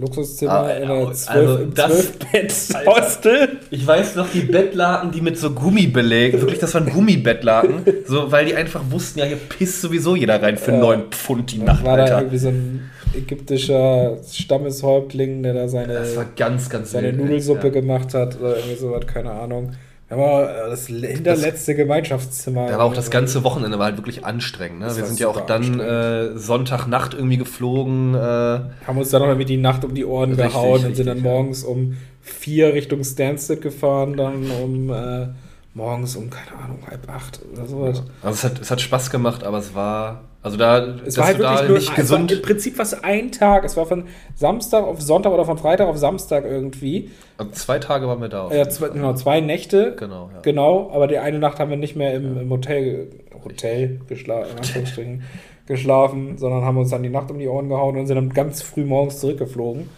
Luxuszimmer ah, in der 12, also das, Hostel. Ich weiß noch die Bettlaken, die mit so Gummi belegt, wirklich, das waren Gummibettlaken, so, weil die einfach wussten, ja, hier pisst sowieso jeder rein für. 9 Pfund die Nacht, war Alter. da irgendwie so ein ägyptischer Stammeshäuptling, der da seine, ganz, ganz seine wild, Nudelsuppe ja. gemacht hat oder irgendwie sowas, keine Ahnung. Aber das hinterletzte das, Gemeinschaftszimmer. Da war auch das ganze Wochenende war halt wirklich anstrengend. Ne? Wir sind ja auch dann äh, Sonntagnacht irgendwie geflogen. Äh, haben uns dann noch irgendwie die Nacht um die Ohren richtig, gehauen richtig, und sind dann morgens ja. um vier Richtung Stansted gefahren, dann um äh, morgens um, keine Ahnung, halb acht oder sowas. Also es hat, es hat Spaß gemacht, aber es war, also da, es war halt wirklich nur, nicht gesund. Im Prinzip war es ein Tag, es war von Samstag auf Sonntag oder von Freitag auf Samstag irgendwie. Also zwei Tage waren wir da. Ja, zwei, genau, zwei Nächte. Genau, ja. Genau, aber die eine Nacht haben wir nicht mehr im, ja. im Hotel, Hotel geschlafen, geschlafen, sondern haben uns dann die Nacht um die Ohren gehauen und sind dann ganz früh morgens zurückgeflogen.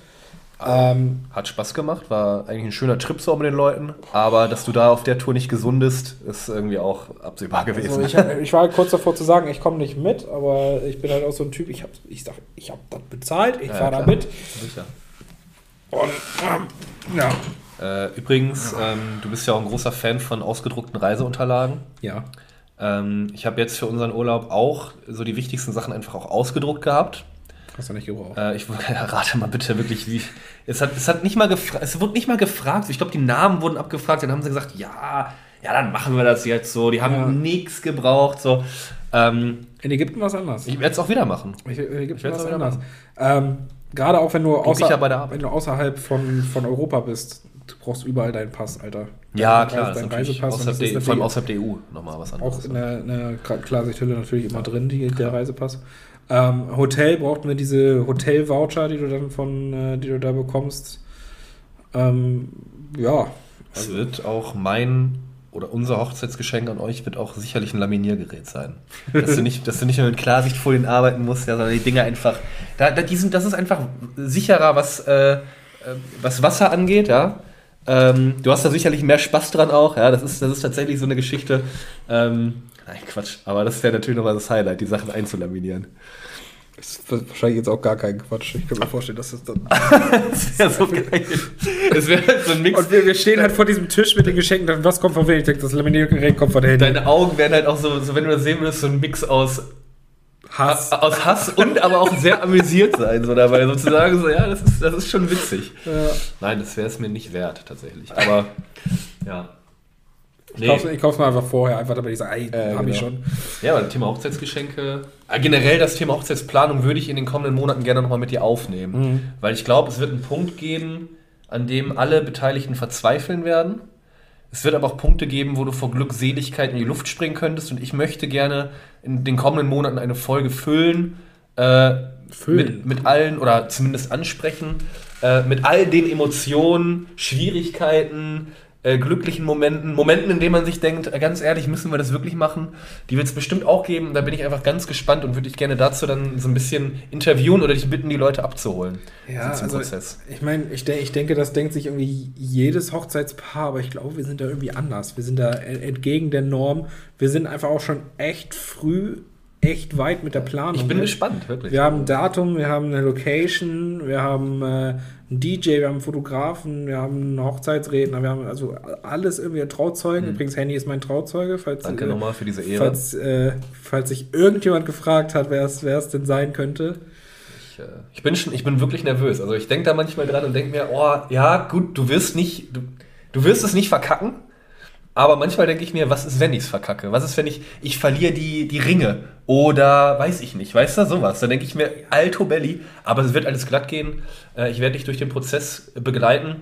Ähm, Hat Spaß gemacht, war eigentlich ein schöner Trip so mit den Leuten, aber dass du da auf der Tour nicht gesundest, ist irgendwie auch absehbar also gewesen. Also ich, ich, war kurz davor zu sagen, ich komme nicht mit, aber ich bin halt auch so ein Typ, ich habe ich sag, ich hab das bezahlt, ich ja, fahre da mit. Sicher. Und, ähm, ja. Äh, übrigens, ähm, du bist ja auch ein großer Fan von ausgedruckten Reiseunterlagen. Ja. Ähm, ich habe jetzt für unseren Urlaub auch so die wichtigsten Sachen einfach auch ausgedruckt gehabt. Hast du nicht gebraucht? Äh, ich rate mal bitte wirklich, wie. Es hat, es hat nicht mal gefragt, es wurde nicht mal gefragt. Ich glaube, die Namen wurden abgefragt, dann haben sie gesagt, ja, ja, dann machen wir das jetzt so. Die haben ja. nichts gebraucht. So. Ähm, in Ägypten war es anders. Ich werde es auch wieder machen. Ich, in Ägypten war es anders. Ähm, gerade auch wenn du, außer, wenn du außerhalb von, von Europa bist, du brauchst überall deinen Pass, Alter. Ja, klar. Dein Reisepass. Außerhalb der, vor allem außerhalb der EU nochmal was anderes. Auch in der, in der Klarsichthülle natürlich immer drin, die, der Reisepass. Ähm, Hotel brauchten wir diese Hotel-Voucher, die du dann von, äh, die du da bekommst. Ähm, ja. Es wird auch mein oder unser Hochzeitsgeschenk an euch wird auch sicherlich ein Laminiergerät sein. Dass du nicht, dass du nicht mehr mit Klarsichtfolien arbeiten musst, ja, sondern die Dinger einfach. Da, da, die sind, das ist einfach sicherer, was, äh, äh, was Wasser angeht, ja. Ähm, du hast da sicherlich mehr Spaß dran auch, ja. Das ist, das ist tatsächlich so eine Geschichte. Ähm, nein, Quatsch, aber das wäre natürlich nochmal das Highlight, die Sachen einzulaminieren. Das ist wahrscheinlich jetzt auch gar kein Quatsch. Ich kann mir vorstellen, dass das dann. das wäre so geil. Das wäre halt so ein Mix. Und wir, wir stehen halt vor diesem Tisch mit den Geschenken. und Was kommt von wem? Ich denke, das Laminiergerät kommt von der Handy. Deine Augen wären halt auch so, so, wenn du das sehen würdest, so ein Mix aus Hass. Aus Hass und aber auch sehr amüsiert sein, so dabei sozusagen. So, ja, das ist, das ist schon witzig. Ja. Nein, das wäre es mir nicht wert, tatsächlich. Aber, ja. Ich kaufe es mir einfach vorher, einfach damit ich sage, ey, Äh, habe ich genau. schon. Ja, aber das Thema Hochzeitsgeschenke. Äh, generell das Thema Hochzeitsplanung würde ich in den kommenden Monaten gerne nochmal mit dir aufnehmen. Mhm. Weil ich glaube, es wird einen Punkt geben, an dem alle Beteiligten verzweifeln werden. Es wird aber auch Punkte geben, wo du vor Glückseligkeit in die Luft springen könntest. Und ich möchte gerne in den kommenden Monaten eine Folge füllen. Äh, Füllen? Mit, mit allen, oder zumindest ansprechen, äh, mit all den Emotionen, Schwierigkeiten, äh, glücklichen Momenten, Momenten, in denen man sich denkt, äh, ganz ehrlich, müssen wir das wirklich machen? Die wird es bestimmt auch geben. Da bin ich einfach ganz gespannt und würde dich gerne dazu dann so ein bisschen interviewen oder dich bitten, die Leute abzuholen. Ja, also Prozess. ich meine, ich, de ich denke, das denkt sich irgendwie jedes Hochzeitspaar, aber ich glaube, wir sind da irgendwie anders. Wir sind da en- entgegen der Norm. Wir sind einfach auch schon echt früh, echt weit mit der Planung. Ich bin gespannt, wirklich. Wir haben ein Datum, wir haben eine Location, wir haben äh, einen DJ, wir haben einen Fotografen, wir haben einen Hochzeitsredner, wir haben also alles irgendwie Trauzeugen. Übrigens, Henny ist mein Trauzeuge, falls, Mhm. Danke äh, nochmal für diese Ehre. falls, äh, falls sich irgendjemand gefragt hat, wer es wer es denn sein könnte. Ich, äh, ich, bin schon, ich bin wirklich nervös. Also ich denke da manchmal dran und denke mir, oh, ja, gut, du wirst nicht, du, du wirst es nicht verkacken. Aber manchmal denke ich mir, was ist, wenn ich es verkacke? Was ist, wenn ich, ich verliere die, die Ringe? Oder weiß ich nicht, weißt du, sowas. Da denke ich mir, alto belli, aber es wird alles glatt gehen. Äh, ich werde dich durch den Prozess begleiten.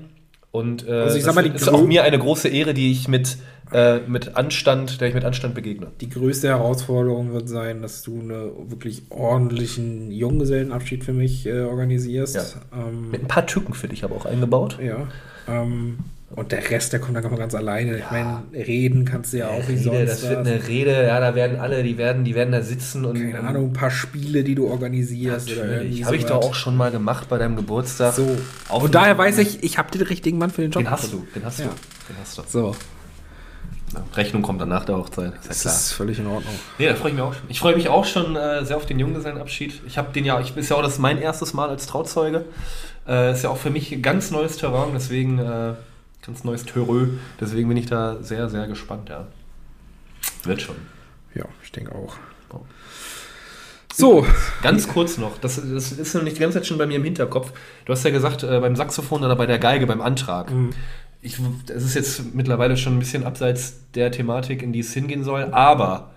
Und äh, Also ich sag mal, die ist auch mir eine große Ehre, die ich mit, äh, mit Anstand, der ich mit Anstand begegne. Die größte Herausforderung wird sein, dass du einen wirklich ordentlichen Junggesellenabschied für mich äh, organisierst. Ja. Ähm, Mit ein paar Tücken für dich aber auch eingebaut. ja. Ähm, und der Rest, der kommt dann ganz alleine. Ich meine, reden kannst du ja auch wie Rede, sonst. das wird was. eine Rede, ja, da werden alle, die werden, die werden da sitzen und. Keine Ahnung, ein paar Spiele, die du organisierst. Natürlich. Habe ich doch auch schon mal gemacht bei deinem Geburtstag. So. Auf und daher weiß ich, ich habe den richtigen Mann für den Job. Den hast du, den hast Ja. du. Den hast du. So, Ja, Rechnung kommt dann nach der Hochzeit. Ist ja das klar. ist völlig in Ordnung. Nee, da freue ich mich auch schon. Ich freue mich auch schon äh, sehr auf den Junggesellenabschied. Ich habe den ja, ich ist ja auch das mein erstes Mal als Trauzeuge. Äh, ist ja auch für mich ein ganz neues Terrain, deswegen äh, ganz neues Terreux. Deswegen bin ich da sehr, sehr gespannt, ja. Wird schon. Ja, ich denke auch. Oh. So, Ganz kurz noch, das, das ist nämlich die ganze Zeit schon bei mir im Hinterkopf. Du hast ja gesagt, äh, beim Saxophon oder bei der Geige, beim Antrag. Ich, es ist jetzt mittlerweile schon ein bisschen abseits der Thematik, in die es hingehen soll, aber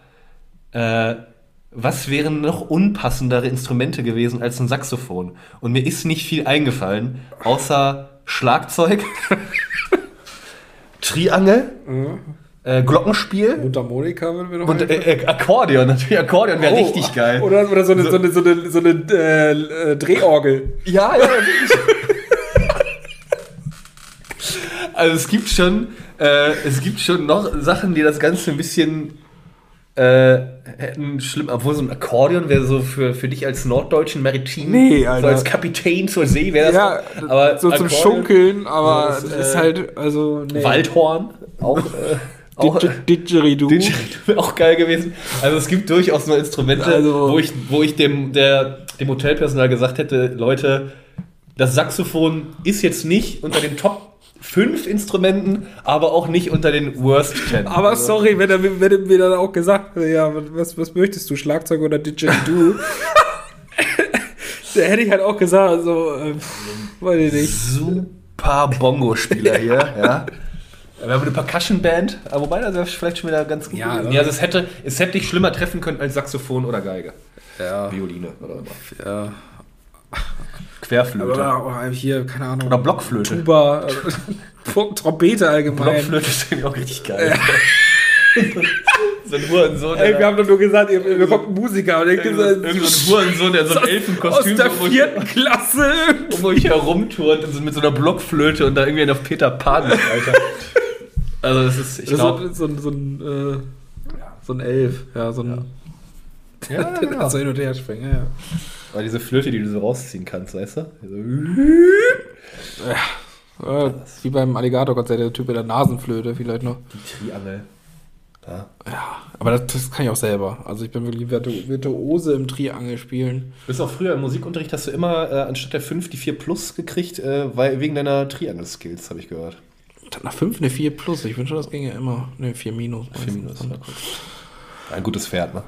äh, was wären noch unpassendere Instrumente gewesen als ein Saxophon? Und mir ist nicht viel eingefallen, außer Schlagzeug, Triangel, äh, Glockenspiel Mundharmonika würden wir noch und äh, äh, Akkordeon. Natürlich, Akkordeon wäre Oh, richtig geil. Oder, oder so eine, so eine, so eine, so eine äh, äh, Drehorgel. Ja, ja. Also es gibt schon, äh, es gibt schon noch Sachen, die das Ganze ein bisschen äh, hätten schlimm, obwohl so ein Akkordeon wäre so für, für dich als norddeutschen Maritim, Nee, so Alter. als Kapitän zur See wäre das Ja, aber so zum Akkordeon, Schunkeln, aber so ist äh, halt, also, nee. Waldhorn, auch, äh, auch Didge- Didgeridoo. Didgeridoo wäre auch geil gewesen. Also es gibt durchaus nur Instrumente, Also- wo ich, wo ich dem, der, dem Hotelpersonal gesagt hätte, Leute, das Saxophon ist jetzt nicht unter den Top 5 Instrumenten, aber auch nicht unter den Worst 10. Aber Also, sorry, wenn er, wenn er mir dann auch gesagt hätte, ja, was, was möchtest du, Schlagzeug oder Didgeridoo? da hätte ich halt auch gesagt, so, äh, weiß ich nicht. Super Bongo-Spieler hier, ja. Wir haben eine Percussion-Band, aber wobei das wäre vielleicht schon wieder ganz gut. Ja, gewesen. ja also es hätte, es hätte dich schlimmer treffen können als Saxophon oder Geige. Ja, Violine oder immer. ja. Querflöte. Oder, hier, keine Ahnung. Oder Blockflöte. Tuba, äh, Trompete allgemein. Blockflöte ist irgendwie auch richtig geil. so ein Hurensohn, Ey, wir der, haben doch nur gesagt, ihr, ihr kommt ein Musiker und ihr so ein irgend so ein Hurensohn, der so ein aus Elfenkostüm der so um vierten Klasse. um euch herumturnt und mit so einer Blockflöte und da irgendwie auf Peter Pan ist, Alter. Also das ist, ich glaube, so, so, so ein, äh, so ein Elf, ja, so ein, ja, genau. so hin und her springen, ja, ja. Weil diese Flöte, die du so rausziehen kannst, weißt du? So, Äh, wie beim Alligator-Konzert, der Typ mit der Nasenflöte vielleicht noch. Die Triangel. Ja. Ja, aber das, das kann ich auch selber. Also ich bin wirklich Virtu Virtuose im Triangel spielen. Du bist auch früher im Musikunterricht, hast du immer äh, anstatt der 5 die 4 Plus gekriegt, äh, weil, wegen deiner Triangel-Skills, habe ich gehört. Dann nach 5 eine 4 plus. Ich wünsche, das ginge immer. Ne, 4 minus. 4 Minus. Ja. Ein gutes Pferd, ne?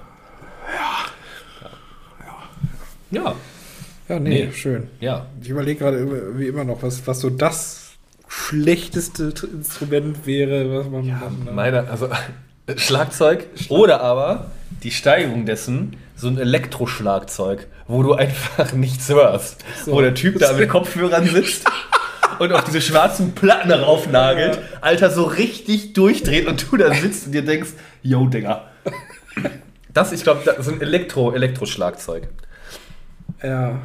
Ja. Ja. Ja, nee, Nee. schön. Ja. Ich überlege gerade wie immer noch, was, was so das schlechteste Instrument wäre, was man. man Meine, also Schlagzeug oder aber die Steigerung dessen, so ein Elektroschlagzeug, wo du einfach nichts hörst. So. Wo der Typ da mit Kopfhörern sitzt und auf diese schwarzen Platten darauf nagelt, Alter, so richtig durchdreht und du da sitzt und dir denkst, yo, Digga. Das, ich glaube, so ein Elektro, Elektroschlagzeug. Ja.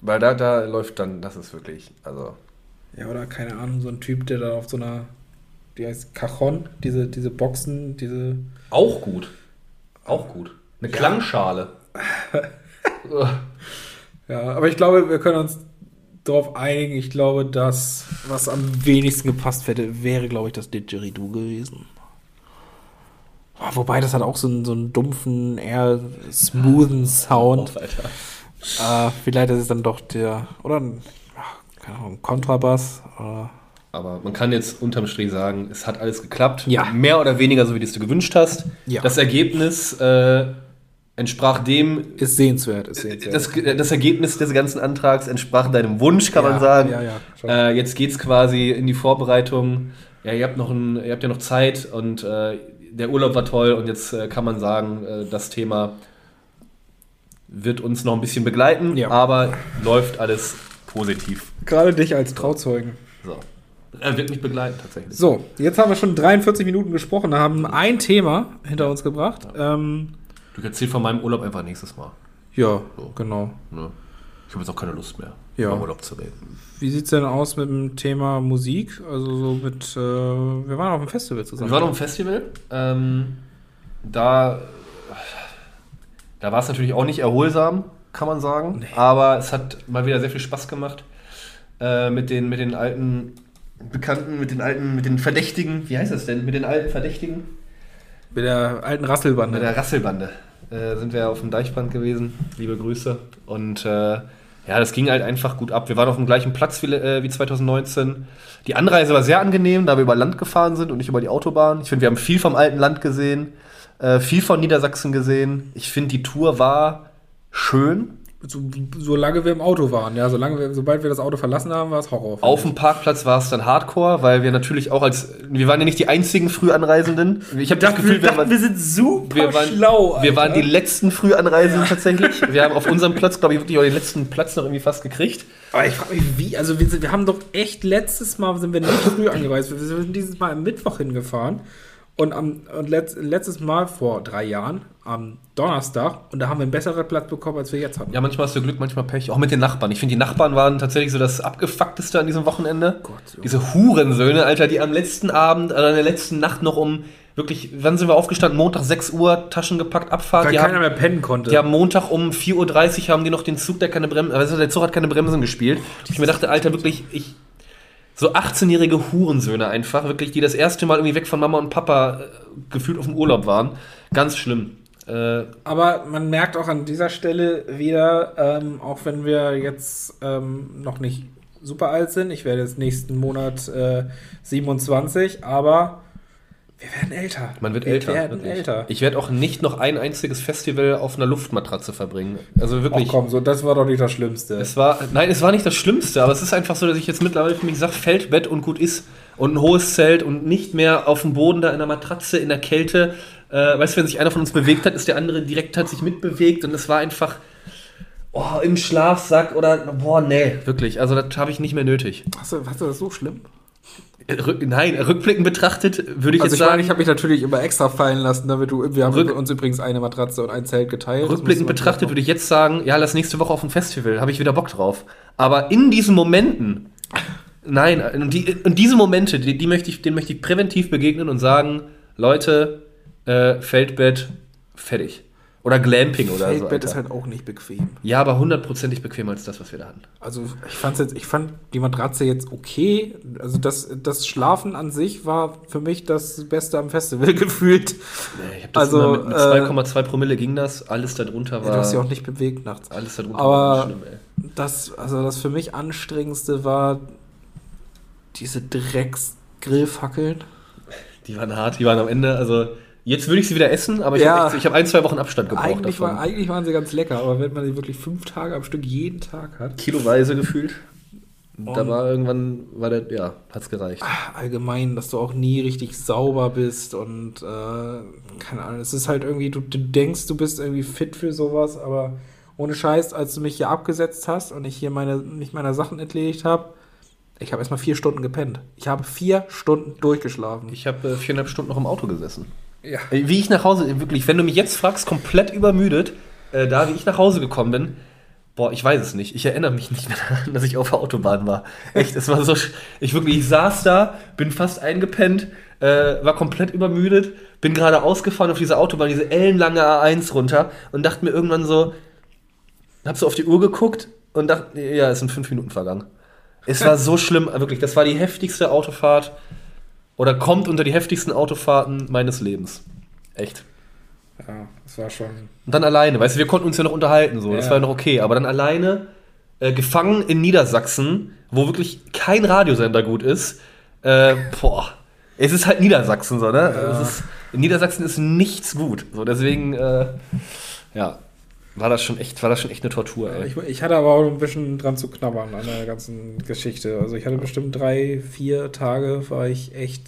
Weil da, da läuft dann, das ist wirklich, also. Ja, oder keine Ahnung, so ein Typ, der da auf so einer, die heißt Cajon, diese, diese Boxen, diese. Auch gut. Auch gut. Eine Ja. Klangschale. Ja, aber ich glaube, wir können uns darauf einigen. Ich glaube, das, was am wenigsten gepasst hätte, wäre, glaube ich, das Didgeridoo gewesen. Ah, Wobei, das hat auch so einen, so einen dumpfen, eher smoothen Sound. Äh, vielleicht ist es dann doch der, oder ein, keine Ahnung, Kontrabass. Oder Aber man kann jetzt unterm Strich sagen, es hat alles geklappt. Ja. Mehr oder weniger so, wie du es dir gewünscht hast. Ja. Das Ergebnis äh, entsprach dem. ist sehenswert, ist sehenswert. Das, das Ergebnis des ganzen Antrags entsprach deinem Wunsch, kann Ja, man sagen. ja, ja. Äh, jetzt geht's quasi in die Vorbereitung. Ja, ihr habt noch ein, ihr habt ja noch Zeit und äh, der Urlaub war toll und jetzt äh, kann man sagen, äh, das Thema wird uns noch ein bisschen begleiten, Ja. aber läuft alles positiv. Gerade dich als Trauzeugen. So. Er wird mich begleiten tatsächlich. So, jetzt haben wir schon 43 Minuten gesprochen, haben ein Thema hinter uns gebracht. Ähm, Du erzählst von meinem Urlaub einfach nächstes Mal. ja, So. genau. Ne? Ich habe jetzt auch keine Lust mehr, Ja. über Urlaub zu reden. Wie sieht's denn aus mit dem Thema Musik? Also so mit, äh, wir waren auf dem Festival zusammen. Wir waren auf einem Festival. Ähm, da da war es natürlich auch nicht erholsam, kann man sagen. Aber es hat mal wieder sehr viel Spaß gemacht. Äh, mit, den, mit den alten Bekannten, mit den alten, mit den Verdächtigen. Wie heißt das denn? Mit den alten Verdächtigen? mit der alten Rasselbande. Mit der Rasselbande äh, sind wir auf dem Deichbrand gewesen. Liebe Grüße. Und äh, ja, das ging halt einfach gut ab. Wir waren auf dem gleichen Platz wie, äh, wie 2019. Die Anreise war sehr angenehm, da wir über Land gefahren sind und nicht über die Autobahn. Ich finde, wir haben viel vom alten Land gesehen, äh, viel von Niedersachsen gesehen. Ich finde, die Tour war schön. So, solange wir im Auto waren, ja, solange wir, sobald wir das Auto verlassen haben, war es Horror. Auf dem Parkplatz war es dann Hardcore, weil wir natürlich auch als, wir waren ja nicht die einzigen Frühanreisenden. Ich habe das Gefühl, wir, waren, sind super wir waren, wir waren die letzten Frühanreisenden tatsächlich. Wir haben auf unserem Platz, glaube ich, wirklich auch den letzten Platz noch irgendwie fast gekriegt. Aber ich frage mich, wie, also wir, sind, wir haben doch echt letztes Mal sind wir nicht früh angereist. Wir sind dieses Mal am Mittwoch hingefahren und, am, und letzt, letztes Mal vor drei Jahren am Donnerstag und da haben wir einen besseren Platz bekommen, als wir jetzt hatten. Ja, manchmal hast du Glück, manchmal Pech. Auch mit den Nachbarn. Ich finde, die Nachbarn waren tatsächlich so das abgefuckteste an diesem Wochenende. Gott, Junge. Diese Hurensöhne, Alter, die am letzten Abend, also in der letzten Nacht noch um, wirklich, wann sind wir aufgestanden? Montag 6 Uhr, Taschen gepackt, Abfahrt. Weil Die keiner haben, mehr pennen konnte. die haben Montag um 4.30 Uhr haben die noch den Zug, der keine Bremsen, also der Zug hat keine Bremsen gespielt. Ich mir dachte, Alter, wirklich, ich, so 18-jährige Hurensöhne einfach, wirklich, die das erste Mal irgendwie weg von Mama und Papa äh, gefühlt auf dem Urlaub waren. Ganz schlimm. Äh, Aber man merkt auch an dieser Stelle wieder, ähm, auch wenn wir jetzt ähm, noch nicht super alt sind, ich werde jetzt nächsten Monat äh, 27, aber wir werden älter. Man wird wir älter. werden wirklich. älter. Ich werde auch nicht noch ein einziges Festival auf einer Luftmatratze verbringen. Also Ach wirklich. komm, so, das war doch nicht das Schlimmste. Es war, nein, es war nicht das Schlimmste, aber es ist einfach so, dass ich jetzt mittlerweile für mich sage, Feldbett und gut ist und ein hohes Zelt und nicht mehr auf dem Boden da in der Matratze in der Kälte. Äh, weißt du, wenn sich einer von uns bewegt hat, ist der andere direkt hat sich mitbewegt und es war einfach oh, im Schlafsack oder boah, nee, wirklich. Also das habe ich nicht mehr nötig. hast, du, hast du das so schlimm? Nein, rückblickend betrachtet würde ich Also jetzt ich sagen, meine, ich habe mich natürlich immer extra fallen lassen, damit du. Wir haben uns übrigens eine Matratze und ein Zelt geteilt. Rückblickend betrachtet würde ich jetzt sagen, ja, lass nächste Woche auf ein Festival, habe ich wieder Bock drauf. Aber in diesen Momenten Nein, und, die, und diese Momente, die, die möchte ich, denen möchte ich präventiv begegnen und sagen, Leute, äh, Feldbett, fertig. Oder Glamping oder so. Feldbett ist halt auch nicht bequem. Ja, aber hundertprozentig bequemer als das, was wir da hatten. Also ich fand's jetzt, ich fand die Matratze jetzt okay. Also das, das Schlafen an sich war für mich das Beste am Festival gefühlt. Nee, ich hab das Also, mit, mit äh, 2,2 Promille ging das, alles darunter Ja, war. du hast dich auch nicht bewegt nachts. alles darunter Aber war schlimm, ey. das, also das für mich anstrengendste war diese Drecks-Grillfackeln. Die waren hart, die waren am Ende, also jetzt würde ich sie wieder essen, aber ich Ja. habe hab ein, zwei Wochen Abstand gebraucht Eigentlich, davon. war, eigentlich waren sie ganz lecker, aber wenn man die wirklich fünf Tage am Stück jeden Tag hat, Kiloweise gefühlt. Da Und- war irgendwann, war der, ja, hat's gereicht. allgemein, dass du auch nie richtig sauber bist und äh, keine Ahnung, es ist halt irgendwie, du, du denkst, du bist irgendwie fit für sowas, aber ohne Scheiß, als du mich hier abgesetzt hast und ich hier meine, nicht meine Sachen entledigt habe, ich habe erstmal vier Stunden gepennt. Ich habe vier Stunden durchgeschlafen. Ich habe äh, viereinhalb Stunden noch im Auto gesessen. Ja. Wie ich nach Hause, wirklich, wenn du mich jetzt fragst, komplett übermüdet, äh, da wie ich nach Hause gekommen bin, boah, ich weiß es nicht. Ich erinnere mich nicht mehr daran, dass ich auf der Autobahn war. Echt, es war so, ich wirklich, ich saß da, bin fast eingepennt, äh, war komplett übermüdet, bin gerade ausgefahren auf diese Autobahn, diese ellenlange A1 runter und dachte mir irgendwann so, hab so auf die Uhr geguckt und dachte, ja, es sind fünf Minuten vergangen. Es war so schlimm, wirklich, das war die heftigste Autofahrt oder kommt unter die heftigsten Autofahrten meines Lebens. Echt. ja, das war schon. Und dann alleine, weißt du, wir konnten uns ja noch unterhalten, so, das Ja. war ja noch okay, aber dann alleine, äh, gefangen in Niedersachsen, wo wirklich kein Radiosender gut ist, äh, boah, es ist halt Niedersachsen, so, ne? Ja. Ist, in Niedersachsen ist nichts gut, so, deswegen, äh, ja, war das schon echt, war das schon echt eine Tortur, ey. Ich, ich hatte aber auch ein bisschen dran zu knabbern an der ganzen Geschichte. Also ich hatte bestimmt drei, vier Tage, war ich echt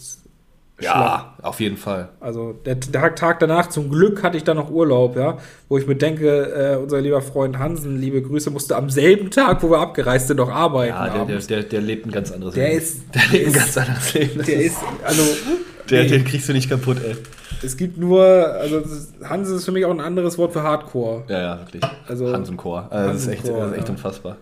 schlapp. Ja, auf jeden Fall. Also der Tag, Tag danach, zum Glück hatte ich dann noch Urlaub, ja, wo ich mir denke, äh, unser lieber Freund Hansen, liebe Grüße, musste am selben Tag, wo wir abgereist sind, noch arbeiten. Ja, der, der, der, der lebt ein ganz anderes Der Leben. ist- der lebt der ein ganz anderes Leben. Der ist, also, der, nee, den kriegst du nicht kaputt, ey. es gibt nur, also das ist- Hansen ist für mich auch ein anderes Wort für Hardcore. Ja, ja, wirklich. Also- Hans und Chor. Also das ist echt, Hansenchor, das ist echt ja. unfassbar.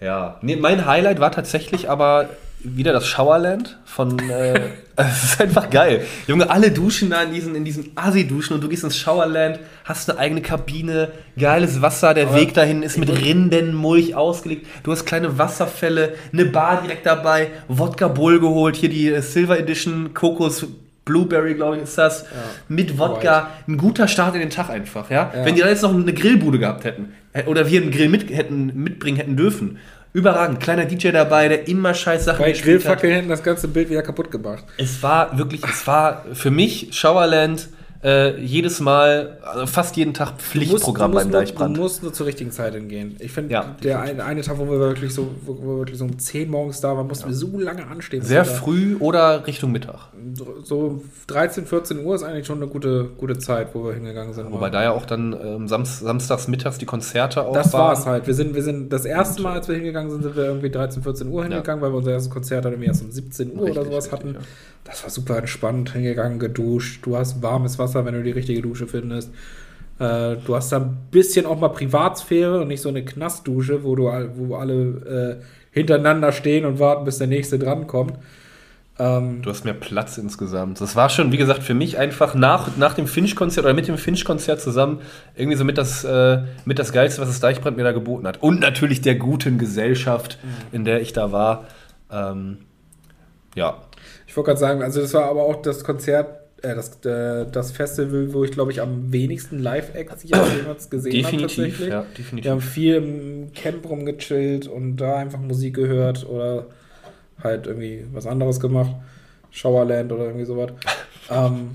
Ja. Nee, mein Highlight war tatsächlich aber wieder das Showerland von. Äh, es ist einfach geil. Junge, alle duschen da in diesen, in diesen Assi-Duschen und du gehst ins Showerland, hast eine eigene Kabine, geiles Wasser, der Aber Weg dahin ist mit Rindenmulch ausgelegt. Du hast kleine Wasserfälle, eine Bar direkt dabei, Wodka Bull geholt, hier die äh, Silver Edition Kokos. Blueberry, glaube ich, ist das. Mit Wodka. Ein guter Start in den Tag einfach, ja. Ja. Wenn die da jetzt noch eine Grillbude gehabt hätten, äh, oder wir einen Grill mit, hätten, mitbringen hätten dürfen. Überragend. Kleiner DJ dabei, der immer scheiß Sachen Bei gespielt. Grillfackeln hätten das ganze Bild wieder kaputt gemacht. Es war wirklich, es war für mich Showerland äh, jedes Mal, also fast jeden Tag Pflichtprogramm du musst, beim du musst Deichbrand. Nur, du musst nur zur richtigen Zeit hingehen. Ich finde, Ja, der eine, eine Tag, wo wir wirklich so, wo wir wirklich so um 10 morgens da waren, mussten wir so lange anstehen. Sehr früh oder Richtung Mittag. So 13, 14 Uhr ist eigentlich schon eine gute, gute Zeit, wo wir hingegangen sind. Wobei da ja auch dann ähm, Samst, samstags mittags die Konzerte auch das waren. war's halt. Wir sind, wir sind das erste Mal, als wir hingegangen sind, sind wir irgendwie 13, 14 Uhr hingegangen, weil wir unser erstes Konzert dann irgendwie erst um 17 Uhr oder Richtig, sowas richtig, hatten. ja. Das war super entspannt, hingegangen, geduscht. Du hast warmes Wasser, wenn du die richtige Dusche findest. Äh, du hast da ein bisschen auch mal Privatsphäre und nicht so eine Knastdusche, wo du wo alle äh, hintereinander stehen und warten, bis der nächste drankommt. Ähm, Du hast mehr Platz insgesamt. Das war schon, wie gesagt, für mich einfach nach, nach dem Finch-Konzert oder mit dem Finch-Konzert zusammen irgendwie so mit das, äh, mit das Geilste, was das Deichbrand mir da geboten hat. Und natürlich der guten Gesellschaft, in der ich da war. Ähm, ja, Ich wollte gerade sagen, also das war aber auch das Konzert, äh, das, äh, das Festival, wo ich glaube ich am wenigsten Live-Acts jemals gesehen habe definitiv. tatsächlich. Ja, Wir definitiv. haben viel im Camp rumgechillt und da einfach Musik gehört oder halt irgendwie was anderes gemacht. Showerland oder irgendwie sowas. ähm,